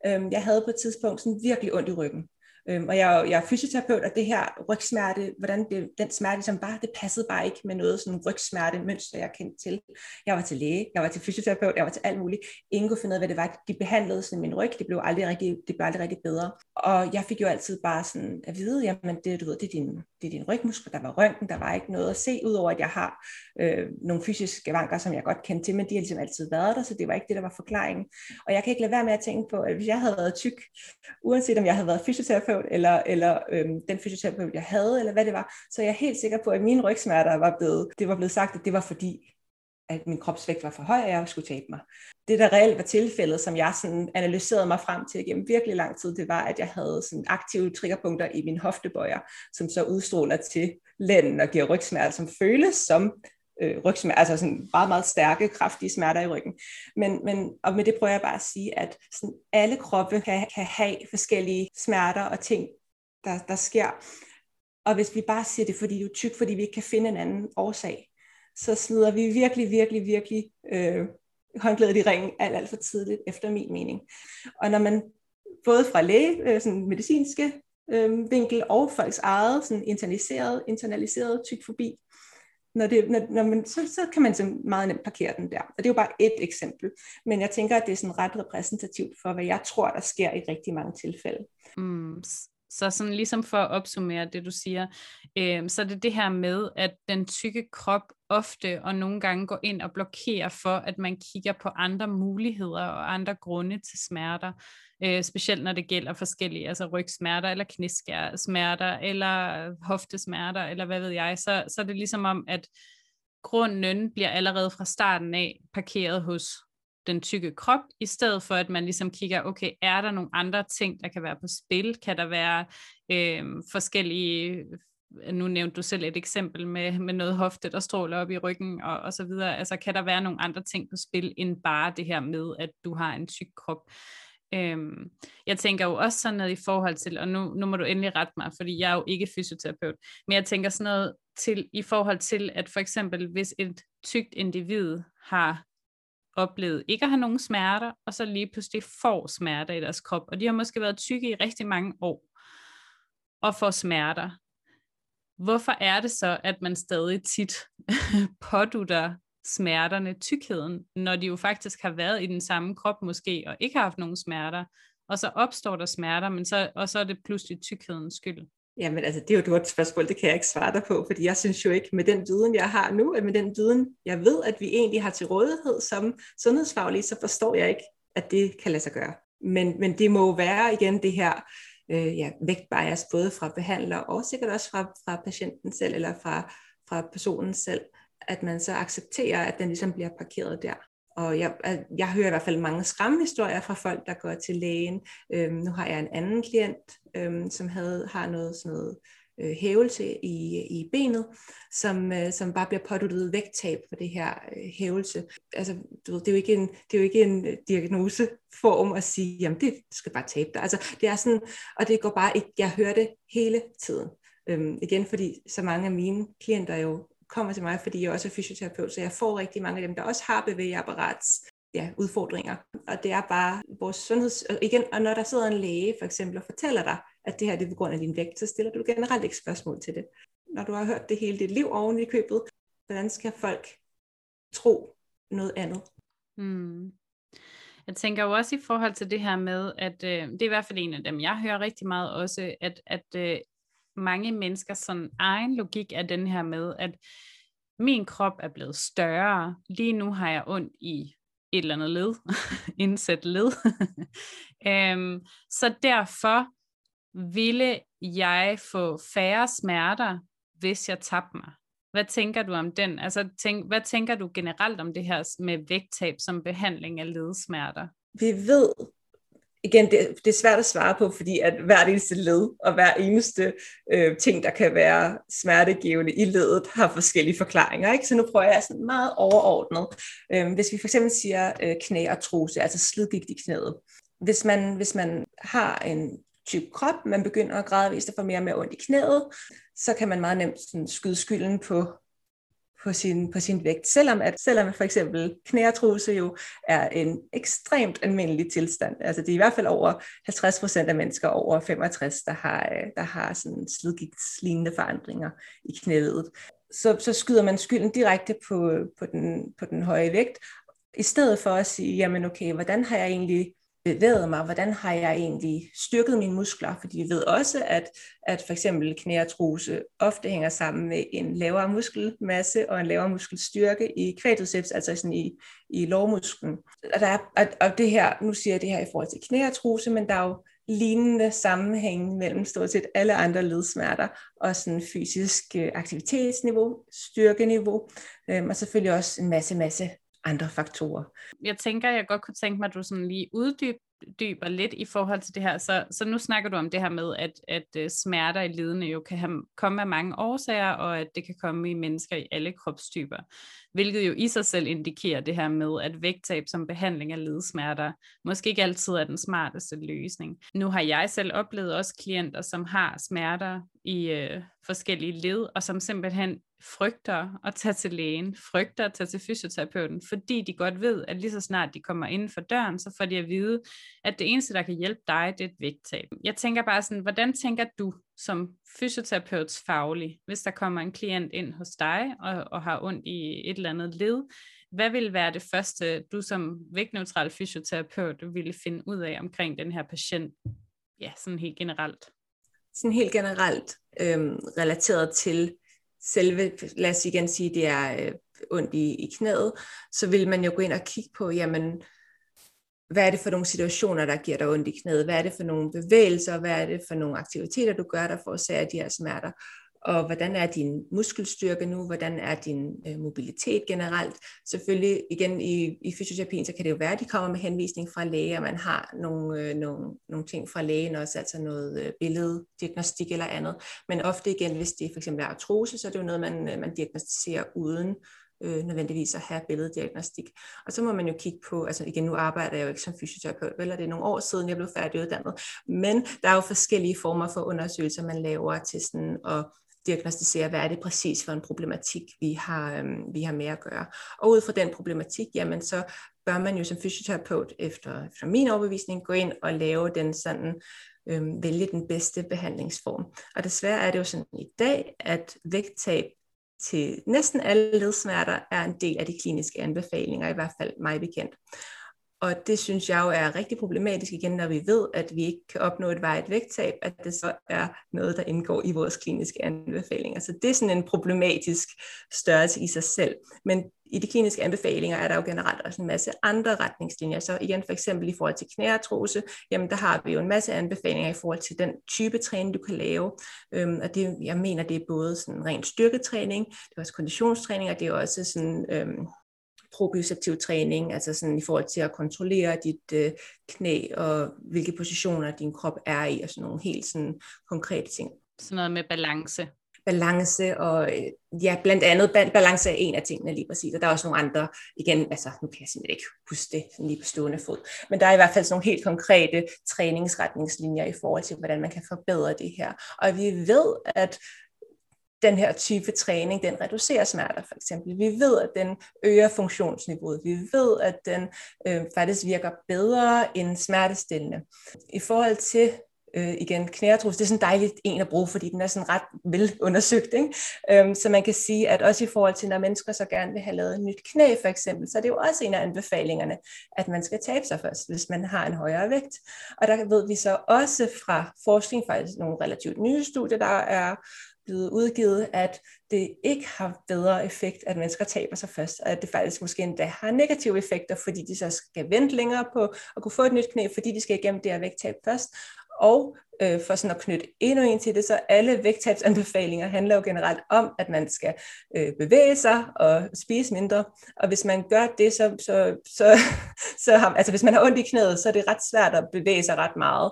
Øhm, jeg havde på et tidspunkt sådan virkelig ondt i ryggen. Øhm, og jeg, jeg er fysioterapeut, og det her rygsmerte, hvordan det, den smerte ligesom som bare, det passede bare ikke med noget sådan rygsmerte mønster, jeg kendte til. Jeg var til læge, jeg var til fysioterapeut, jeg var til alt muligt. Ingen kunne finde ud af, hvad det var. De behandlede sådan min ryg, det blev aldrig rigtig, det blev aldrig rigtig bedre. Og jeg fik jo altid bare sådan at vide, jamen det, du ved, det er din, det er din rygmuskel, der var røntgen, der var ikke noget at se, udover at jeg har øh, nogle fysiske vanker, som jeg godt kendte til, men de har ligesom altid været der, så det var ikke det, der var forklaringen. Og jeg kan ikke lade være med at tænke på, at hvis jeg havde været tyk, uanset om jeg havde været fysioterapeut, eller, eller øh, den fysioterapeut, jeg havde, eller hvad det var, så jeg er helt sikker på, at mine rygsmerter var blevet, det var blevet sagt, at det var fordi, at min kropsvægt var for høj, og jeg skulle tabe mig. Det, der reelt var tilfældet, som jeg sådan analyserede mig frem til gennem virkelig lang tid, det var, at jeg havde sådan aktive triggerpunkter i min hoftebøjer, som så udstråler til lænden og giver rygsmerter, som føles som øh, rygsmerter, altså sådan meget, meget stærke, kraftige smerter i ryggen. Men, men, og med det prøver jeg bare at sige, at sådan alle kroppe kan, kan have forskellige smerter og ting, der, der sker. Og hvis vi bare siger det, fordi du er tyk, fordi vi ikke kan finde en anden årsag, så smider vi virkelig, virkelig, virkelig øh, håndklædet i ringen alt, alt for tidligt, efter min mening. Og når man både fra læge, øh, sådan medicinske øh, vinkel, og folks eget sådan internaliseret, internaliseret tykfobi, når det, når, når man, så, så kan man så meget nemt parkere den der. Og det er jo bare et eksempel. Men jeg tænker, at det er sådan ret repræsentativt for, hvad jeg tror, der sker i rigtig mange tilfælde. Mm, så sådan ligesom for at opsummere det, du siger, øh, så er det det her med, at den tykke krop ofte og nogle gange går ind og blokerer for, at man kigger på andre muligheder og andre grunde til smerter øh, specielt når det gælder forskellige, altså rygsmerter, eller knæsmerter, eller hoftesmerter, eller hvad ved jeg, så, så er det ligesom om, at grunden bliver allerede fra starten af parkeret hos den tykke krop, i stedet for at man ligesom kigger, okay, er der nogle andre ting, der kan være på spil? Kan der være øh, forskellige øh, nu nævnte du selv et eksempel med, med noget hofte, der stråler op i ryggen og, og så videre. Altså kan der være nogle andre ting på spil, end bare det her med, at du har en tyk krop? Øhm, jeg tænker jo også sådan noget i forhold til, og nu, nu må du endelig rette mig, fordi jeg er jo ikke fysioterapeut, men jeg tænker sådan noget til, i forhold til, at for eksempel hvis et tykt individ har oplevet ikke at have nogen smerter, og så lige pludselig får smerter i deres krop, og de har måske været tykke i rigtig mange år, og får smerter, Hvorfor er det så, at man stadig tit pådutter smerterne tykkheden, når de jo faktisk har været i den samme krop måske, og ikke har haft nogen smerter, og så opstår der smerter, men så, og så er det pludselig tykhedens skyld. Jamen altså, det er jo et godt spørgsmål, det kan jeg ikke svare dig på, fordi jeg synes jo ikke, med den viden, jeg har nu, at med den viden, jeg ved, at vi egentlig har til rådighed som sundhedsfaglige, så forstår jeg ikke, at det kan lade sig gøre. Men, men det må være igen det her øh, ja, vægtbias, både fra behandler og sikkert også fra, fra patienten selv, eller fra, fra personen selv, at man så accepterer, at den ligesom bliver parkeret der. Og jeg, øh, jeg hører i hvert fald mange skræmmehistorier fra folk, der går til lægen. Øhm, nu har jeg en anden klient, øhm, som havde, har noget sådan noget øh, hævelse i, i benet, som, øh, som bare bliver påduttet vægttab for det her øh, hævelse. Altså, du ved, det, er jo ikke en, det er jo ikke en øh, diagnoseform at sige, jamen det skal bare tabe dig. Altså, det er sådan, og det går bare ikke, jeg hører det hele tiden. Øhm, igen, fordi så mange af mine klienter jo kommer til mig, fordi jeg også er fysioterapeut, så jeg får rigtig mange af dem, der også har bevægeapparats ja, udfordringer. Og det er bare vores sundheds... Og igen, og når der sidder en læge for eksempel og fortæller dig, at det her det er på grund af din vægt, så stiller du generelt ikke spørgsmål til det. Når du har hørt det hele dit liv oven i købet, hvordan skal folk tro noget andet? Hmm. Jeg tænker jo også i forhold til det her med, at øh, det er i hvert fald en af dem, jeg hører rigtig meget også, at, at øh, mange mennesker sådan egen logik er den her med, at min krop er blevet større. Lige nu har jeg ondt i et eller andet led, indsæt led. øhm, så derfor ville jeg få færre smerter, hvis jeg tabte mig. Hvad tænker du om den? Altså, tænk, hvad tænker du generelt om det her med vægttab som behandling af ledsmerter? Vi ved igen, det, det er svært at svare på, fordi at hvert eneste led og hver eneste øh, ting, der kan være smertegivende i ledet, har forskellige forklaringer. Ikke? Så nu prøver jeg sådan meget overordnet. Øh, hvis vi for eksempel siger øh, knæartrose, altså slidgigt i knæet. Hvis man, hvis man har en tyk krop, man begynder gradvist at få mere og mere ondt i knæet, så kan man meget nemt sådan skyde skylden på på sin, på sin vægt, selvom at selvom for eksempel knæartrose jo er en ekstremt almindelig tilstand. Altså det er i hvert fald over 50 procent af mennesker over 65, der har, øh, der har sådan slidgigtslignende forandringer i knæet. Så, så skyder man skylden direkte på, på, den, på den høje vægt, i stedet for at sige, jamen okay, hvordan har jeg egentlig bevæget mig, hvordan har jeg egentlig styrket mine muskler, fordi vi ved også, at, at for eksempel knæartrose ofte hænger sammen med en lavere muskelmasse og en lavere muskelstyrke i quadriceps, altså sådan i, i lårmusklen. Og, der er, og, og det her, nu siger jeg det her i forhold til knæartrose, men der er jo lignende sammenhæng mellem stort set alle andre ledsmerter og sådan fysisk øh, aktivitetsniveau, styrkeniveau, øhm, og selvfølgelig også en masse, masse andre faktorer. Jeg tænker, jeg godt kunne tænke mig, at du sådan lige uddyber lidt i forhold til det her. Så, så nu snakker du om det her med, at, at øh, smerter i lidende jo kan have, komme af mange årsager, og at det kan komme i mennesker i alle kropstyper. Hvilket jo i sig selv indikerer det her med, at vægttab som behandling af ledsmerter måske ikke altid er den smarteste løsning. Nu har jeg selv oplevet også klienter, som har smerter i øh, forskellige led, og som simpelthen frygter at tage til lægen, frygter at tage til fysioterapeuten, fordi de godt ved, at lige så snart de kommer inden for døren, så får de at vide, at det eneste, der kan hjælpe dig, det er et vægttab. Jeg tænker bare sådan, hvordan tænker du som fysioterapeuts faglig, hvis der kommer en klient ind hos dig og, og har ondt i et eller andet led, hvad vil være det første, du som vægtneutral fysioterapeut ville finde ud af omkring den her patient, ja, sådan helt generelt? Sådan helt generelt øhm, relateret til selve, lad os igen sige, det er øh, ondt i, i knæet, så vil man jo gå ind og kigge på, jamen, hvad er det for nogle situationer, der giver dig ondt i knæet? Hvad er det for nogle bevægelser? Hvad er det for nogle aktiviteter, du gør, der forårsager de her smerter? Og hvordan er din muskelstyrke nu, hvordan er din øh, mobilitet generelt. Selvfølgelig igen i, i fysioterapien, så kan det jo være, at de kommer med henvisning fra læge, og man har nogle, øh, nogle, nogle ting fra lægen også, altså noget øh, billeddiagnostik eller andet. Men ofte igen, hvis det for eksempel er artrose, så er det jo noget, man, øh, man diagnostiserer uden øh, nødvendigvis at have billeddiagnostik. Og så må man jo kigge på, altså igen, nu arbejder jeg jo ikke som fysioterapeut, vel, og det er nogle år siden, jeg blev færdiguddannet, men der er jo forskellige former for undersøgelser, man laver til sådan at diagnostisere, hvad er det præcis for en problematik, vi har, øhm, vi har med at gøre. Og ud fra den problematik, jamen så bør man jo som fysioterapeut efter, efter min overbevisning gå ind og lave den sådan, øhm, vælge den bedste behandlingsform. Og desværre er det jo sådan i dag, at vægttab til næsten alle ledsmerter er en del af de kliniske anbefalinger, i hvert fald mig bekendt. Og det synes jeg jo er rigtig problematisk igen, når vi ved, at vi ikke kan opnå et vejet vægttab, at det så er noget, der indgår i vores kliniske anbefalinger. Så det er sådan en problematisk størrelse i sig selv. Men i de kliniske anbefalinger er der jo generelt også en masse andre retningslinjer. Så igen for eksempel i forhold til knæartrose, jamen der har vi jo en masse anbefalinger i forhold til den type træning, du kan lave. Øhm, og det, jeg mener, det er både sådan ren styrketræning, det er også konditionstræning, og det er også sådan øhm, proprioceptiv træning, altså sådan i forhold til at kontrollere dit øh, knæ og hvilke positioner din krop er i, og sådan nogle helt sådan konkrete ting. Sådan noget med balance. Balance, og øh, ja, blandt andet balance er en af tingene lige præcis, og der er også nogle andre, igen, altså nu kan jeg simpelthen ikke huske det sådan lige på stående fod, men der er i hvert fald sådan nogle helt konkrete træningsretningslinjer i forhold til, hvordan man kan forbedre det her. Og vi ved, at den her type træning, den reducerer smerter for eksempel. Vi ved, at den øger funktionsniveauet. Vi ved, at den øh, faktisk virker bedre end smertestillende. I forhold til øh, igen, knæartrose, det er sådan dejligt en at bruge, fordi den er sådan ret velundersøgt. Ikke? Øhm, så man kan sige, at også i forhold til, når mennesker så gerne vil have lavet et nyt knæ for eksempel, så er det jo også en af anbefalingerne, at man skal tabe sig først, hvis man har en højere vægt. Og der ved vi så også fra forskning, faktisk nogle relativt nye studier, der er blevet udgivet, at det ikke har bedre effekt, at mennesker taber sig først, og at det faktisk måske endda har negative effekter, fordi de så skal vente længere på at kunne få et nyt knæ, fordi de skal igennem det her vægttab først. Og øh, for sådan at knytte endnu en til det, så alle vægttabsanbefalinger handler jo generelt om, at man skal øh, bevæge sig og spise mindre. Og hvis man gør det, så, så, så, så har, altså hvis man har ondt i knæet, så er det ret svært at bevæge sig ret meget.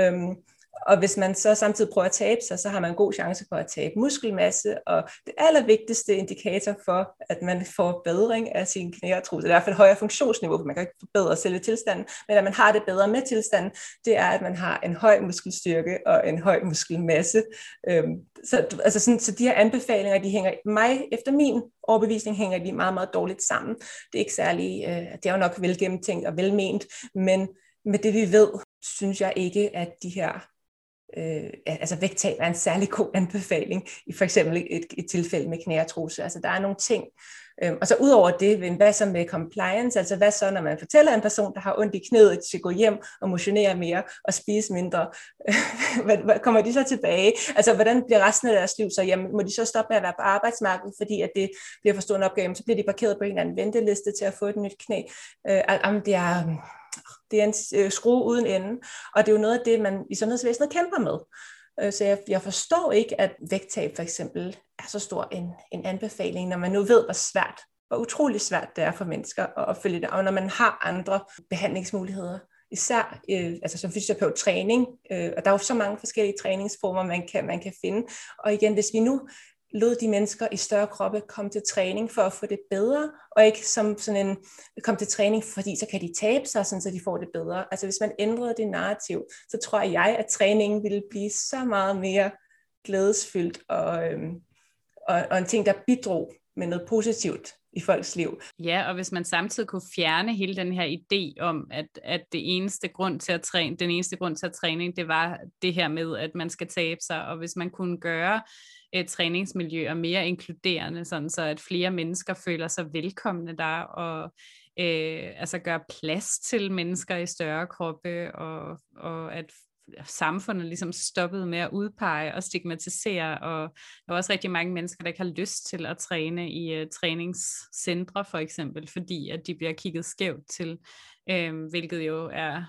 Øhm, og hvis man så samtidig prøver at tabe sig, så har man en god chance for at tabe muskelmasse, og det allervigtigste indikator for, at man får bedring af sin knæartrose, i hvert fald højere funktionsniveau, for man kan ikke forbedre selve tilstanden, men at man har det bedre med tilstanden, det er, at man har en høj muskelstyrke og en høj muskelmasse. Øhm, så, altså sådan, så de her anbefalinger, de hænger mig, efter min overbevisning, hænger de meget, meget dårligt sammen. Det er ikke særlig, øh, det er jo nok velgennemtænkt og velment, men med det vi ved, synes jeg ikke, at de her øh, altså vægttab er en særlig god anbefaling i for eksempel et, et tilfælde med knæartrose. Altså der er nogle ting. Øhm, og så udover det, hvad så med compliance, altså hvad så, når man fortæller en person, der har ondt i knæet, til at gå hjem og motionere mere og spise mindre, hvad, hvad kommer de så tilbage? Altså hvordan bliver resten af deres liv så? Jamen, må de så stoppe med at være på arbejdsmarkedet, fordi at det bliver for stor en opgave, så bliver de parkeret på en eller anden venteliste til at få et nyt knæ. Øh, jamen, det er det er en øh, skrue uden ende, og det er jo noget af det, man i sundhedsvæsenet kæmper med. Øh, så jeg, jeg forstår ikke, at vægttab for eksempel er så stor en, en anbefaling, når man nu ved, hvor svært, hvor utrolig svært det er for mennesker at, at følge det, og når man har andre behandlingsmuligheder især øh, altså som fysioterapeut træning, øh, og der er jo så mange forskellige træningsformer, man kan, man kan finde. Og igen, hvis vi nu lod de mennesker i større kroppe komme til træning for at få det bedre, og ikke som sådan en, komme til træning, fordi så kan de tabe sig, sådan, så de får det bedre. Altså hvis man ændrede det narrativ, så tror jeg, at træningen ville blive så meget mere glædesfyldt, og, øhm, og, og en ting, der bidrog med noget positivt i folks liv. Ja, og hvis man samtidig kunne fjerne hele den her idé om, at, at det eneste grund til at træne, den eneste grund til at træning, det var det her med, at man skal tabe sig, og hvis man kunne gøre et træningsmiljøer mere inkluderende, sådan så at flere mennesker føler sig velkomne der, og øh, altså gøre plads til mennesker i større kroppe, og, og at samfundet ligesom stoppet med at udpege og stigmatisere, og der er også rigtig mange mennesker, der ikke har lyst til at træne i uh, træningscentre for eksempel, fordi at de bliver kigget skævt til, øh, hvilket jo er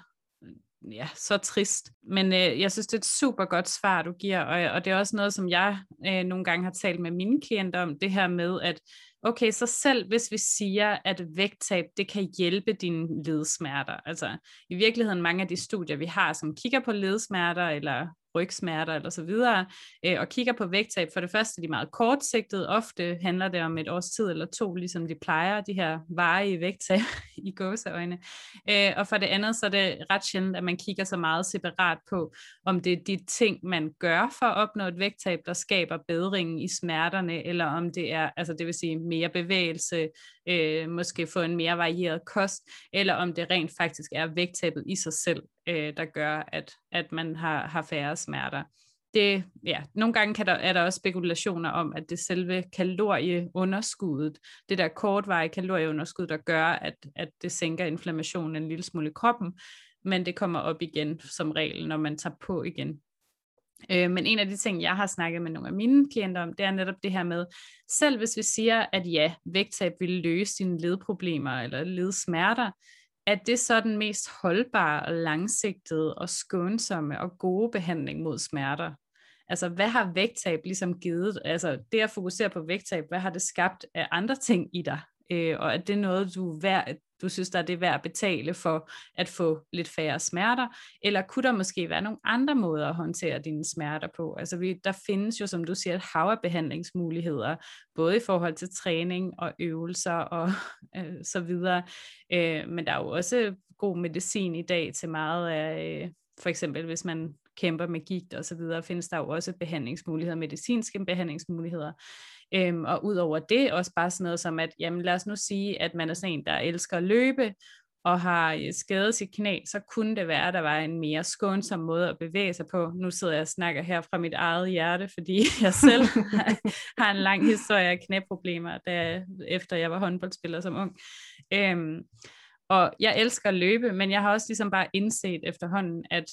ja, så trist. Men øh, jeg synes, det er et super godt svar, du giver, og, og det er også noget, som jeg øh, nogle gange har talt med mine klienter om, det her med, at okay, så selv hvis vi siger, at vægttab, det kan hjælpe dine ledsmerter, altså i virkeligheden mange af de studier, vi har, som kigger på ledsmerter, eller rygsmerter eller så videre, øh, og kigger på vægttab, for det første de er meget kortsigtede, ofte handler det om et års tid eller to, ligesom de plejer, de her varige vægttab i gåseøjne. Øh, og for det andet, så er det ret sjældent, at man kigger så meget separat på, om det er de ting, man gør for at opnå et vægttab, der skaber bedringen i smerterne, eller om det er, altså det vil sige mere bevægelse, øh, måske få en mere varieret kost, eller om det rent faktisk er vægttabet i sig selv, øh, der gør, at, at man har, har færre smerter. Det, ja, nogle gange kan der, er der også spekulationer om, at det selve kalorieunderskuddet, det der kortvarige kalorieunderskud, der gør, at, at det sænker inflammationen en lille smule i kroppen, men det kommer op igen som regel, når man tager på igen. Øh, men en af de ting, jeg har snakket med nogle af mine klienter om, det er netop det her med, selv hvis vi siger, at ja, vægttab vil løse dine ledproblemer eller ledsmerter, er det så den mest holdbare og langsigtede og skånsomme og gode behandling mod smerter? Altså, hvad har vægttab ligesom givet? Altså, det at fokusere på vægttab, hvad har det skabt af andre ting i dig? Øh, og er det noget, du, vær, du synes, der er det værd at betale for at få lidt færre smerter? Eller kunne der måske være nogle andre måder at håndtere dine smerter på? Altså, vi, der findes jo, som du siger, et hav af behandlingsmuligheder, både i forhold til træning og øvelser og øh, så videre. Øh, men der er jo også god medicin i dag til meget af, øh, for eksempel hvis man kæmper med gigt og så videre, findes der jo også behandlingsmuligheder, medicinske behandlingsmuligheder. Øhm, og udover det også bare sådan noget som, at jamen, lad os nu sige, at man er sådan en, der elsker at løbe, og har øh, skadet sit knæ, så kunne det være, at der var en mere skånsom måde at bevæge sig på. Nu sidder jeg og snakker her fra mit eget hjerte, fordi jeg selv har en lang historie af knæproblemer, da, efter jeg var håndboldspiller som ung. Øhm, og jeg elsker at løbe, men jeg har også ligesom bare indset efterhånden, at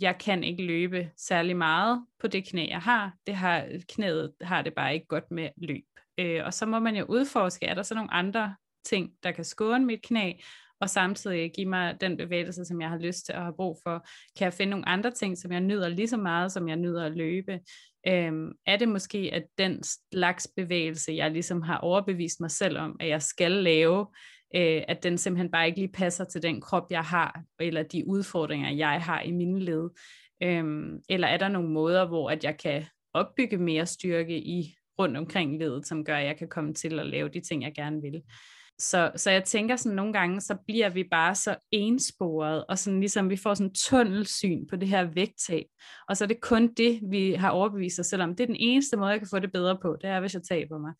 jeg kan ikke løbe særlig meget på det knæ, jeg har. Det har knæet har det bare ikke godt med løb. Øh, og så må man jo udforske, er der så nogle andre ting, der kan skåne mit knæ, og samtidig give mig den bevægelse, som jeg har lyst til at have brug for. Kan jeg finde nogle andre ting, som jeg nyder lige så meget, som jeg nyder at løbe? Øhm, er det måske, at den slags bevægelse, jeg ligesom har overbevist mig selv om, at jeg skal lave, øh, at den simpelthen bare ikke lige passer til den krop, jeg har, eller de udfordringer, jeg har i mine led. Øhm, eller er der nogle måder, hvor at jeg kan opbygge mere styrke i rundt omkring ledet, som gør, at jeg kan komme til at lave de ting, jeg gerne vil. Så, så jeg tænker sådan nogle gange, så bliver vi bare så ensporet, og sådan ligesom vi får sådan tunnelsyn på det her vægttab. Og så er det kun det, vi har overbevist os selv om. Det er den eneste måde, jeg kan få det bedre på, det er, hvis jeg taber mig.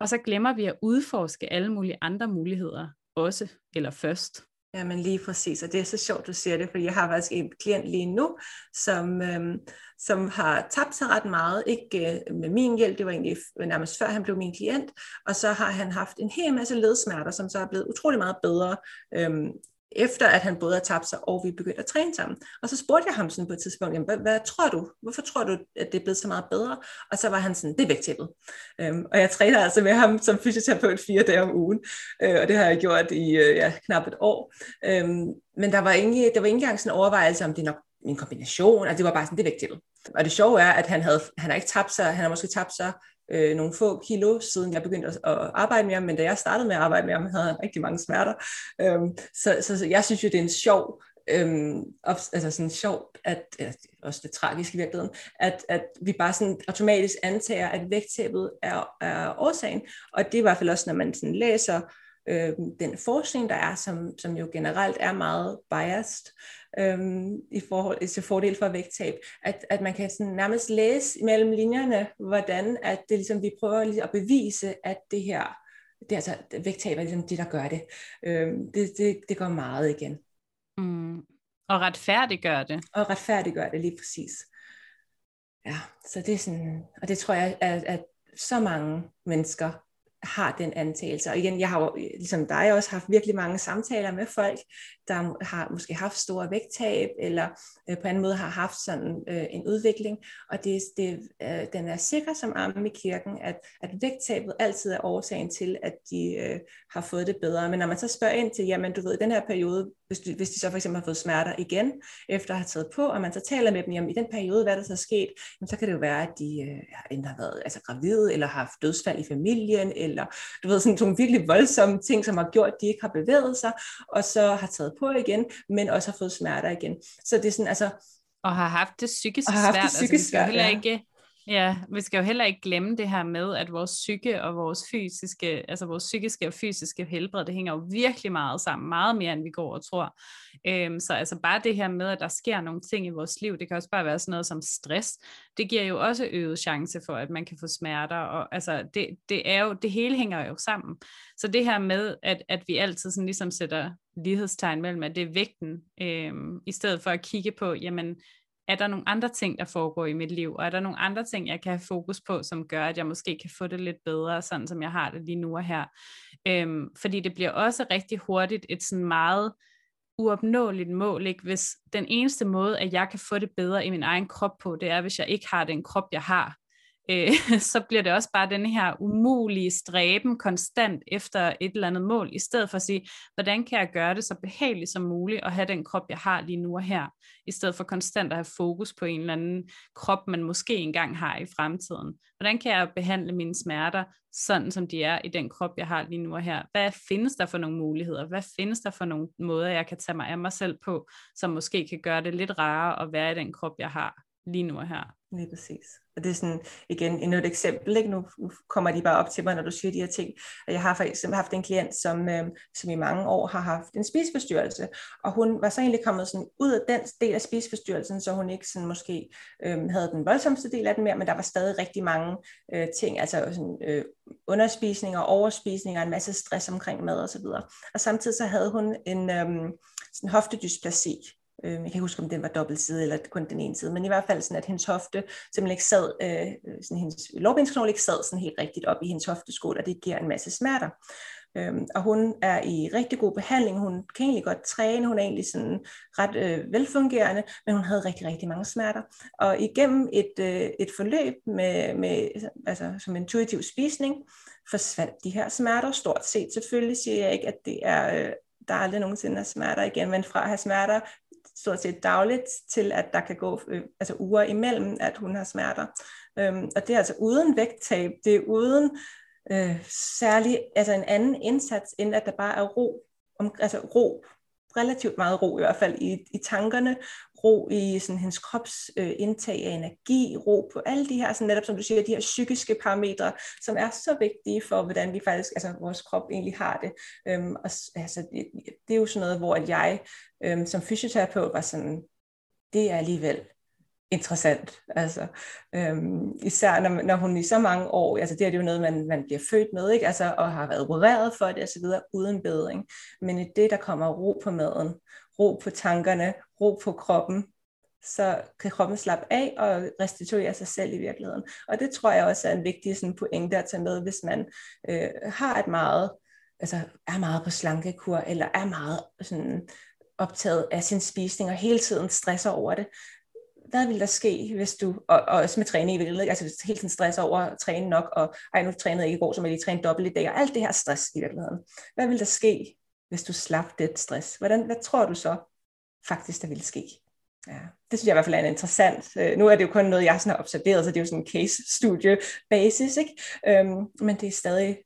Og så glemmer vi at udforske alle mulige andre muligheder også, eller først. Ja, men lige præcis, og det er så sjovt, du siger det, fordi jeg har faktisk en klient lige nu, som, øhm, som har tabt sig ret meget, ikke øh, med min hjælp, det var egentlig nærmest før han blev min klient, og så har han haft en hel masse ledsmerter, som så er blevet utrolig meget bedre øhm, efter at han både har tabt sig, og vi begyndte at træne sammen. Og så spurgte jeg ham sådan på et tidspunkt, jamen, hvad, hvad tror du? Hvorfor tror du, at det er blevet så meget bedre? Og så var han sådan, det er vægttabet. Øhm, og jeg træner altså med ham som fysioterapeut fire dage om ugen, øh, og det har jeg gjort i øh, ja, knap et år. Øhm, men der var, ingen, der var ikke engang sådan en overvejelse, om det er nok en kombination, altså det var bare sådan, det er vægttabet. Og det sjove er, at han, havde, han har ikke tabt sig, han har måske tabt sig øh, nogle få kilo, siden jeg begyndte at, at arbejde med ham, men da jeg startede med at arbejde med ham, havde han rigtig mange smerter. Øhm, så, så, så jeg synes jo, det er en sjov, øhm, op, altså sådan sjov, at, ja, også det tragiske i virkeligheden, at, at vi bare sådan automatisk antager, at vægttabet er, er årsagen, og det er i hvert fald også, når man sådan læser øh, den forskning, der er, som, som jo generelt er meget biased øh, i forhold til fordel for vægttab, at, at man kan sådan nærmest læse mellem linjerne, hvordan at det ligesom, vi prøver at bevise, at det her, det er altså vægttab er ligesom det, der gør det. Øh, det, det. Det går meget igen. Mm. Og retfærdiggør det. Og retfærdiggør det lige præcis. Ja, så det er sådan, og det tror jeg, at, at så mange mennesker har den antagelse. Og igen, jeg har jo, øh, ligesom dig også haft virkelig mange samtaler med folk, der har måske haft store vægttab, eller øh, på anden måde har haft sådan øh, en udvikling. Og det, det, øh, den er sikker som armen i kirken, at, at vægttabet altid er årsagen til, at de øh, har fået det bedre. Men når man så spørger ind til, jamen du ved, i den her periode, hvis, du, hvis de så for eksempel har fået smerter igen, efter at have taget på, og man så taler med dem, jamen i den periode, hvad der så er sket, jamen, så kan det jo være, at de øh, enten har været altså, gravide, eller har haft dødsfald i familien, eller du ved, sådan nogle virkelig voldsomme ting, som har gjort, at de ikke har bevæget sig, og så har taget på igen, men også har fået smerter igen. Så det er sådan, altså, Og har haft det psykisk og har haft svært. det psykisk altså, svært, heller ikke, Ja, vi skal jo heller ikke glemme det her med, at vores psyke og vores fysiske, altså vores psykiske og fysiske helbred, det hænger jo virkelig meget sammen, meget mere end vi går og tror. Øhm, så altså bare det her med, at der sker nogle ting i vores liv, det kan også bare være sådan noget som stress, det giver jo også øget chance for, at man kan få smerter, og altså det, det er jo, det hele hænger jo sammen. Så det her med, at, at vi altid sådan ligesom sætter lighedstegn mellem, at det er vægten, øhm, i stedet for at kigge på, jamen, er der nogle andre ting, der foregår i mit liv, og er der nogle andre ting, jeg kan have fokus på, som gør, at jeg måske kan få det lidt bedre, sådan som jeg har det lige nu og her. Øhm, fordi det bliver også rigtig hurtigt et sådan meget uopnåeligt mål, ikke? hvis den eneste måde, at jeg kan få det bedre i min egen krop på, det er, hvis jeg ikke har den krop, jeg har øh, så bliver det også bare den her umulige stræben konstant efter et eller andet mål, i stedet for at sige, hvordan kan jeg gøre det så behageligt som muligt, og have den krop, jeg har lige nu og her, i stedet for konstant at have fokus på en eller anden krop, man måske engang har i fremtiden. Hvordan kan jeg behandle mine smerter, sådan som de er i den krop, jeg har lige nu og her? Hvad findes der for nogle muligheder? Hvad findes der for nogle måder, jeg kan tage mig af mig selv på, som måske kan gøre det lidt rarere at være i den krop, jeg har lige nu og her? Lige præcis. Og det er sådan, igen, endnu et eksempel, ikke? Nu, nu kommer de bare op til mig, når du siger de her ting. Og jeg har for eksempel haft en klient, som, øh, som i mange år har haft en spiseforstyrrelse, og hun var så egentlig kommet sådan ud af den del af spiseforstyrrelsen, så hun ikke sådan måske øh, havde den voldsomste del af den mere, men der var stadig rigtig mange øh, ting, altså sådan, øh, underspisning og overspisning og en masse stress omkring mad og så videre. Og samtidig så havde hun en øh, sådan hoftedysplasi, Øh, jeg kan ikke huske, om den var dobbelt side eller kun den ene side, men i hvert fald sådan, at hendes hofte simpelthen ikke sad, øh, sådan hendes lårbensknogle ikke sad sådan helt rigtigt op i hendes hofteskål, og det giver en masse smerter. Øhm, og hun er i rigtig god behandling, hun kan egentlig godt træne, hun er egentlig sådan ret øh, velfungerende, men hun havde rigtig, rigtig mange smerter. Og igennem et, øh, et forløb med, med, altså, som intuitiv spisning, forsvandt de her smerter, stort set selvfølgelig siger jeg ikke, at det er, øh, der er aldrig nogensinde er smerter igen, men fra at have smerter stort set dagligt, til at der kan gå øh, altså uger imellem, at hun har smerter. Øhm, og det er altså uden vægttab, det er uden øh, særlig altså en anden indsats, end at der bare er ro, om, altså ro, relativt meget ro i hvert fald i, i tankerne, ro i sådan, hendes krops øh, indtag af energi, ro på alle de her, sådan netop som du siger, de her psykiske parametre, som er så vigtige for, hvordan vi faktisk, altså vores krop egentlig har det. Øhm, og, altså, det, det er jo sådan noget, hvor at jeg øhm, som fysioterapeut var sådan, det er alligevel interessant. Altså, øhm, især når, når hun i så mange år, altså det er det jo noget, man, man bliver født med, ikke? Altså, og har været opereret for det osv., uden bedring. Men i det, der kommer ro på maden, ro på tankerne, ro på kroppen, så kan kroppen slappe af og restituere sig selv i virkeligheden. Og det tror jeg også er en vigtig sådan, pointe at tage med, hvis man øh, har et meget, altså er meget på slankekur, eller er meget sådan, optaget af sin spisning, og hele tiden stresser over det, hvad vil der ske, hvis du, og, og også med træning i virkeligheden, altså hele tiden stresser over at træne nok, og ej, nu trænede jeg ikke i går, så må jeg lige træne dobbelt i dag, og alt det her stress i virkeligheden. Hvad vil der ske, hvis du slap det stress? Hvordan, hvad tror du så faktisk, der ville ske? Ja, det synes jeg i hvert fald er en interessant. Øh, nu er det jo kun noget, jeg sådan har observeret, så det er jo sådan en case-studie basis, ikke? Øhm, men det er stadig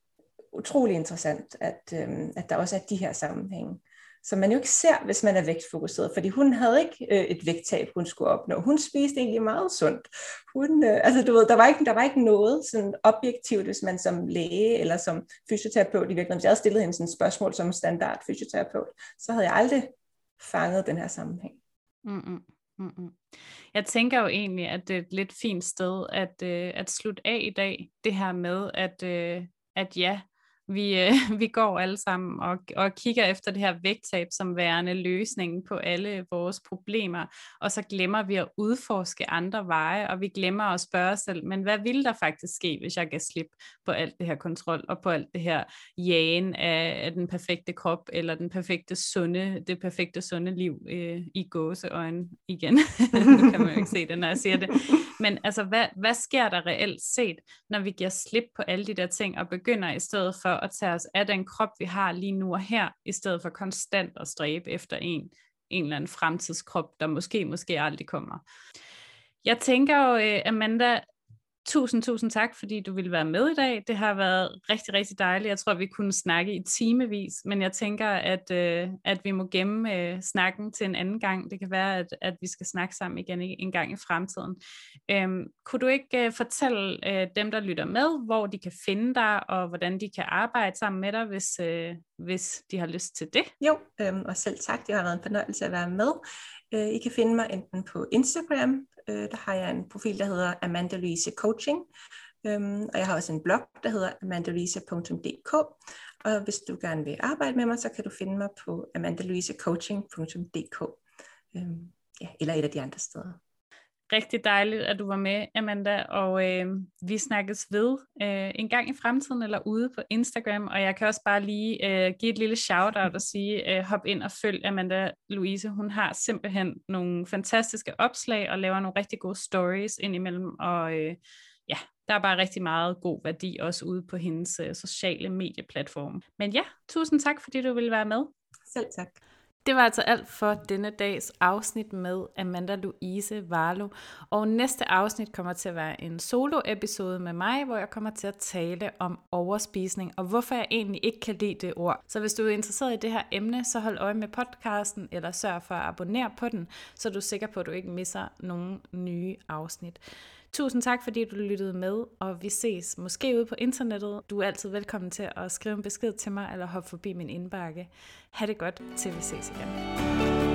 utrolig interessant, at, øhm, at der også er de her sammenhænge som man jo ikke ser, hvis man er vægtfokuseret, fordi hun havde ikke øh, et vægttab, hun skulle opnå. Hun spiste egentlig meget sundt. Hun, øh, altså, du ved, der, var ikke, der var ikke noget sådan objektivt, hvis man som læge eller som fysioterapeut i virkeligheden, hvis jeg havde stillet hende sådan et spørgsmål som standard fysioterapeut, så havde jeg aldrig fanget den her sammenhæng. Mm-mm. Mm-mm. Jeg tænker jo egentlig, at det er et lidt fint sted at, øh, at slutte af i dag. Det her med, at, øh, at ja, vi, øh, vi går alle sammen og, og kigger efter det her vægttab som værende løsningen på alle vores problemer, og så glemmer vi at udforske andre veje, og vi glemmer at spørge os selv, men hvad ville der faktisk ske, hvis jeg gav slip på alt det her kontrol, og på alt det her jagen af, af den perfekte krop, eller den perfekte sunde, det perfekte sunde liv øh, i gåseøjne igen. nu kan man jo ikke se det, når jeg siger det. Men altså, hvad, hvad sker der reelt set, når vi giver slip på alle de der ting, og begynder i stedet for at tage os af den krop, vi har lige nu og her, i stedet for konstant at stræbe efter en, en eller anden fremtidskrop, der måske, måske aldrig kommer. Jeg tænker jo, øh, Amanda, Tusind, tusind tak, fordi du ville være med i dag. Det har været rigtig, rigtig dejligt. Jeg tror, vi kunne snakke i timevis, men jeg tænker, at, øh, at vi må gemme øh, snakken til en anden gang. Det kan være, at, at vi skal snakke sammen igen en gang i fremtiden. Øhm, kunne du ikke øh, fortælle øh, dem, der lytter med, hvor de kan finde dig, og hvordan de kan arbejde sammen med dig, hvis, øh, hvis de har lyst til det? Jo, øhm, og selv tak. Det har været en fornøjelse at være med. Øh, I kan finde mig enten på Instagram, øh, der har jeg en profil, der hedder Amanda Louise Coaching, øhm, og jeg har også en blog, der hedder amandaluise.dk. og hvis du gerne vil arbejde med mig, så kan du finde mig på amandalouisecoaching.dk, øhm, ja, eller et af de andre steder rigtig dejligt, at du var med, Amanda, og øh, vi snakkes ved øh, en gang i fremtiden eller ude på Instagram, og jeg kan også bare lige øh, give et lille shout-out og sige, øh, hop ind og følg Amanda Louise. Hun har simpelthen nogle fantastiske opslag og laver nogle rigtig gode stories indimellem, og øh, ja, der er bare rigtig meget god værdi også ude på hendes øh, sociale medieplatform. Men ja, tusind tak, fordi du ville være med. Selv tak. Det var altså alt for denne dags afsnit med Amanda Louise Varlo. Og næste afsnit kommer til at være en solo-episode med mig, hvor jeg kommer til at tale om overspisning, og hvorfor jeg egentlig ikke kan lide det ord. Så hvis du er interesseret i det her emne, så hold øje med podcasten, eller sørg for at abonnere på den, så du er sikker på, at du ikke misser nogen nye afsnit. Tusind tak, fordi du lyttede med, og vi ses måske ude på internettet. Du er altid velkommen til at skrive en besked til mig, eller hoppe forbi min indbakke. Ha' det godt, til vi ses igen.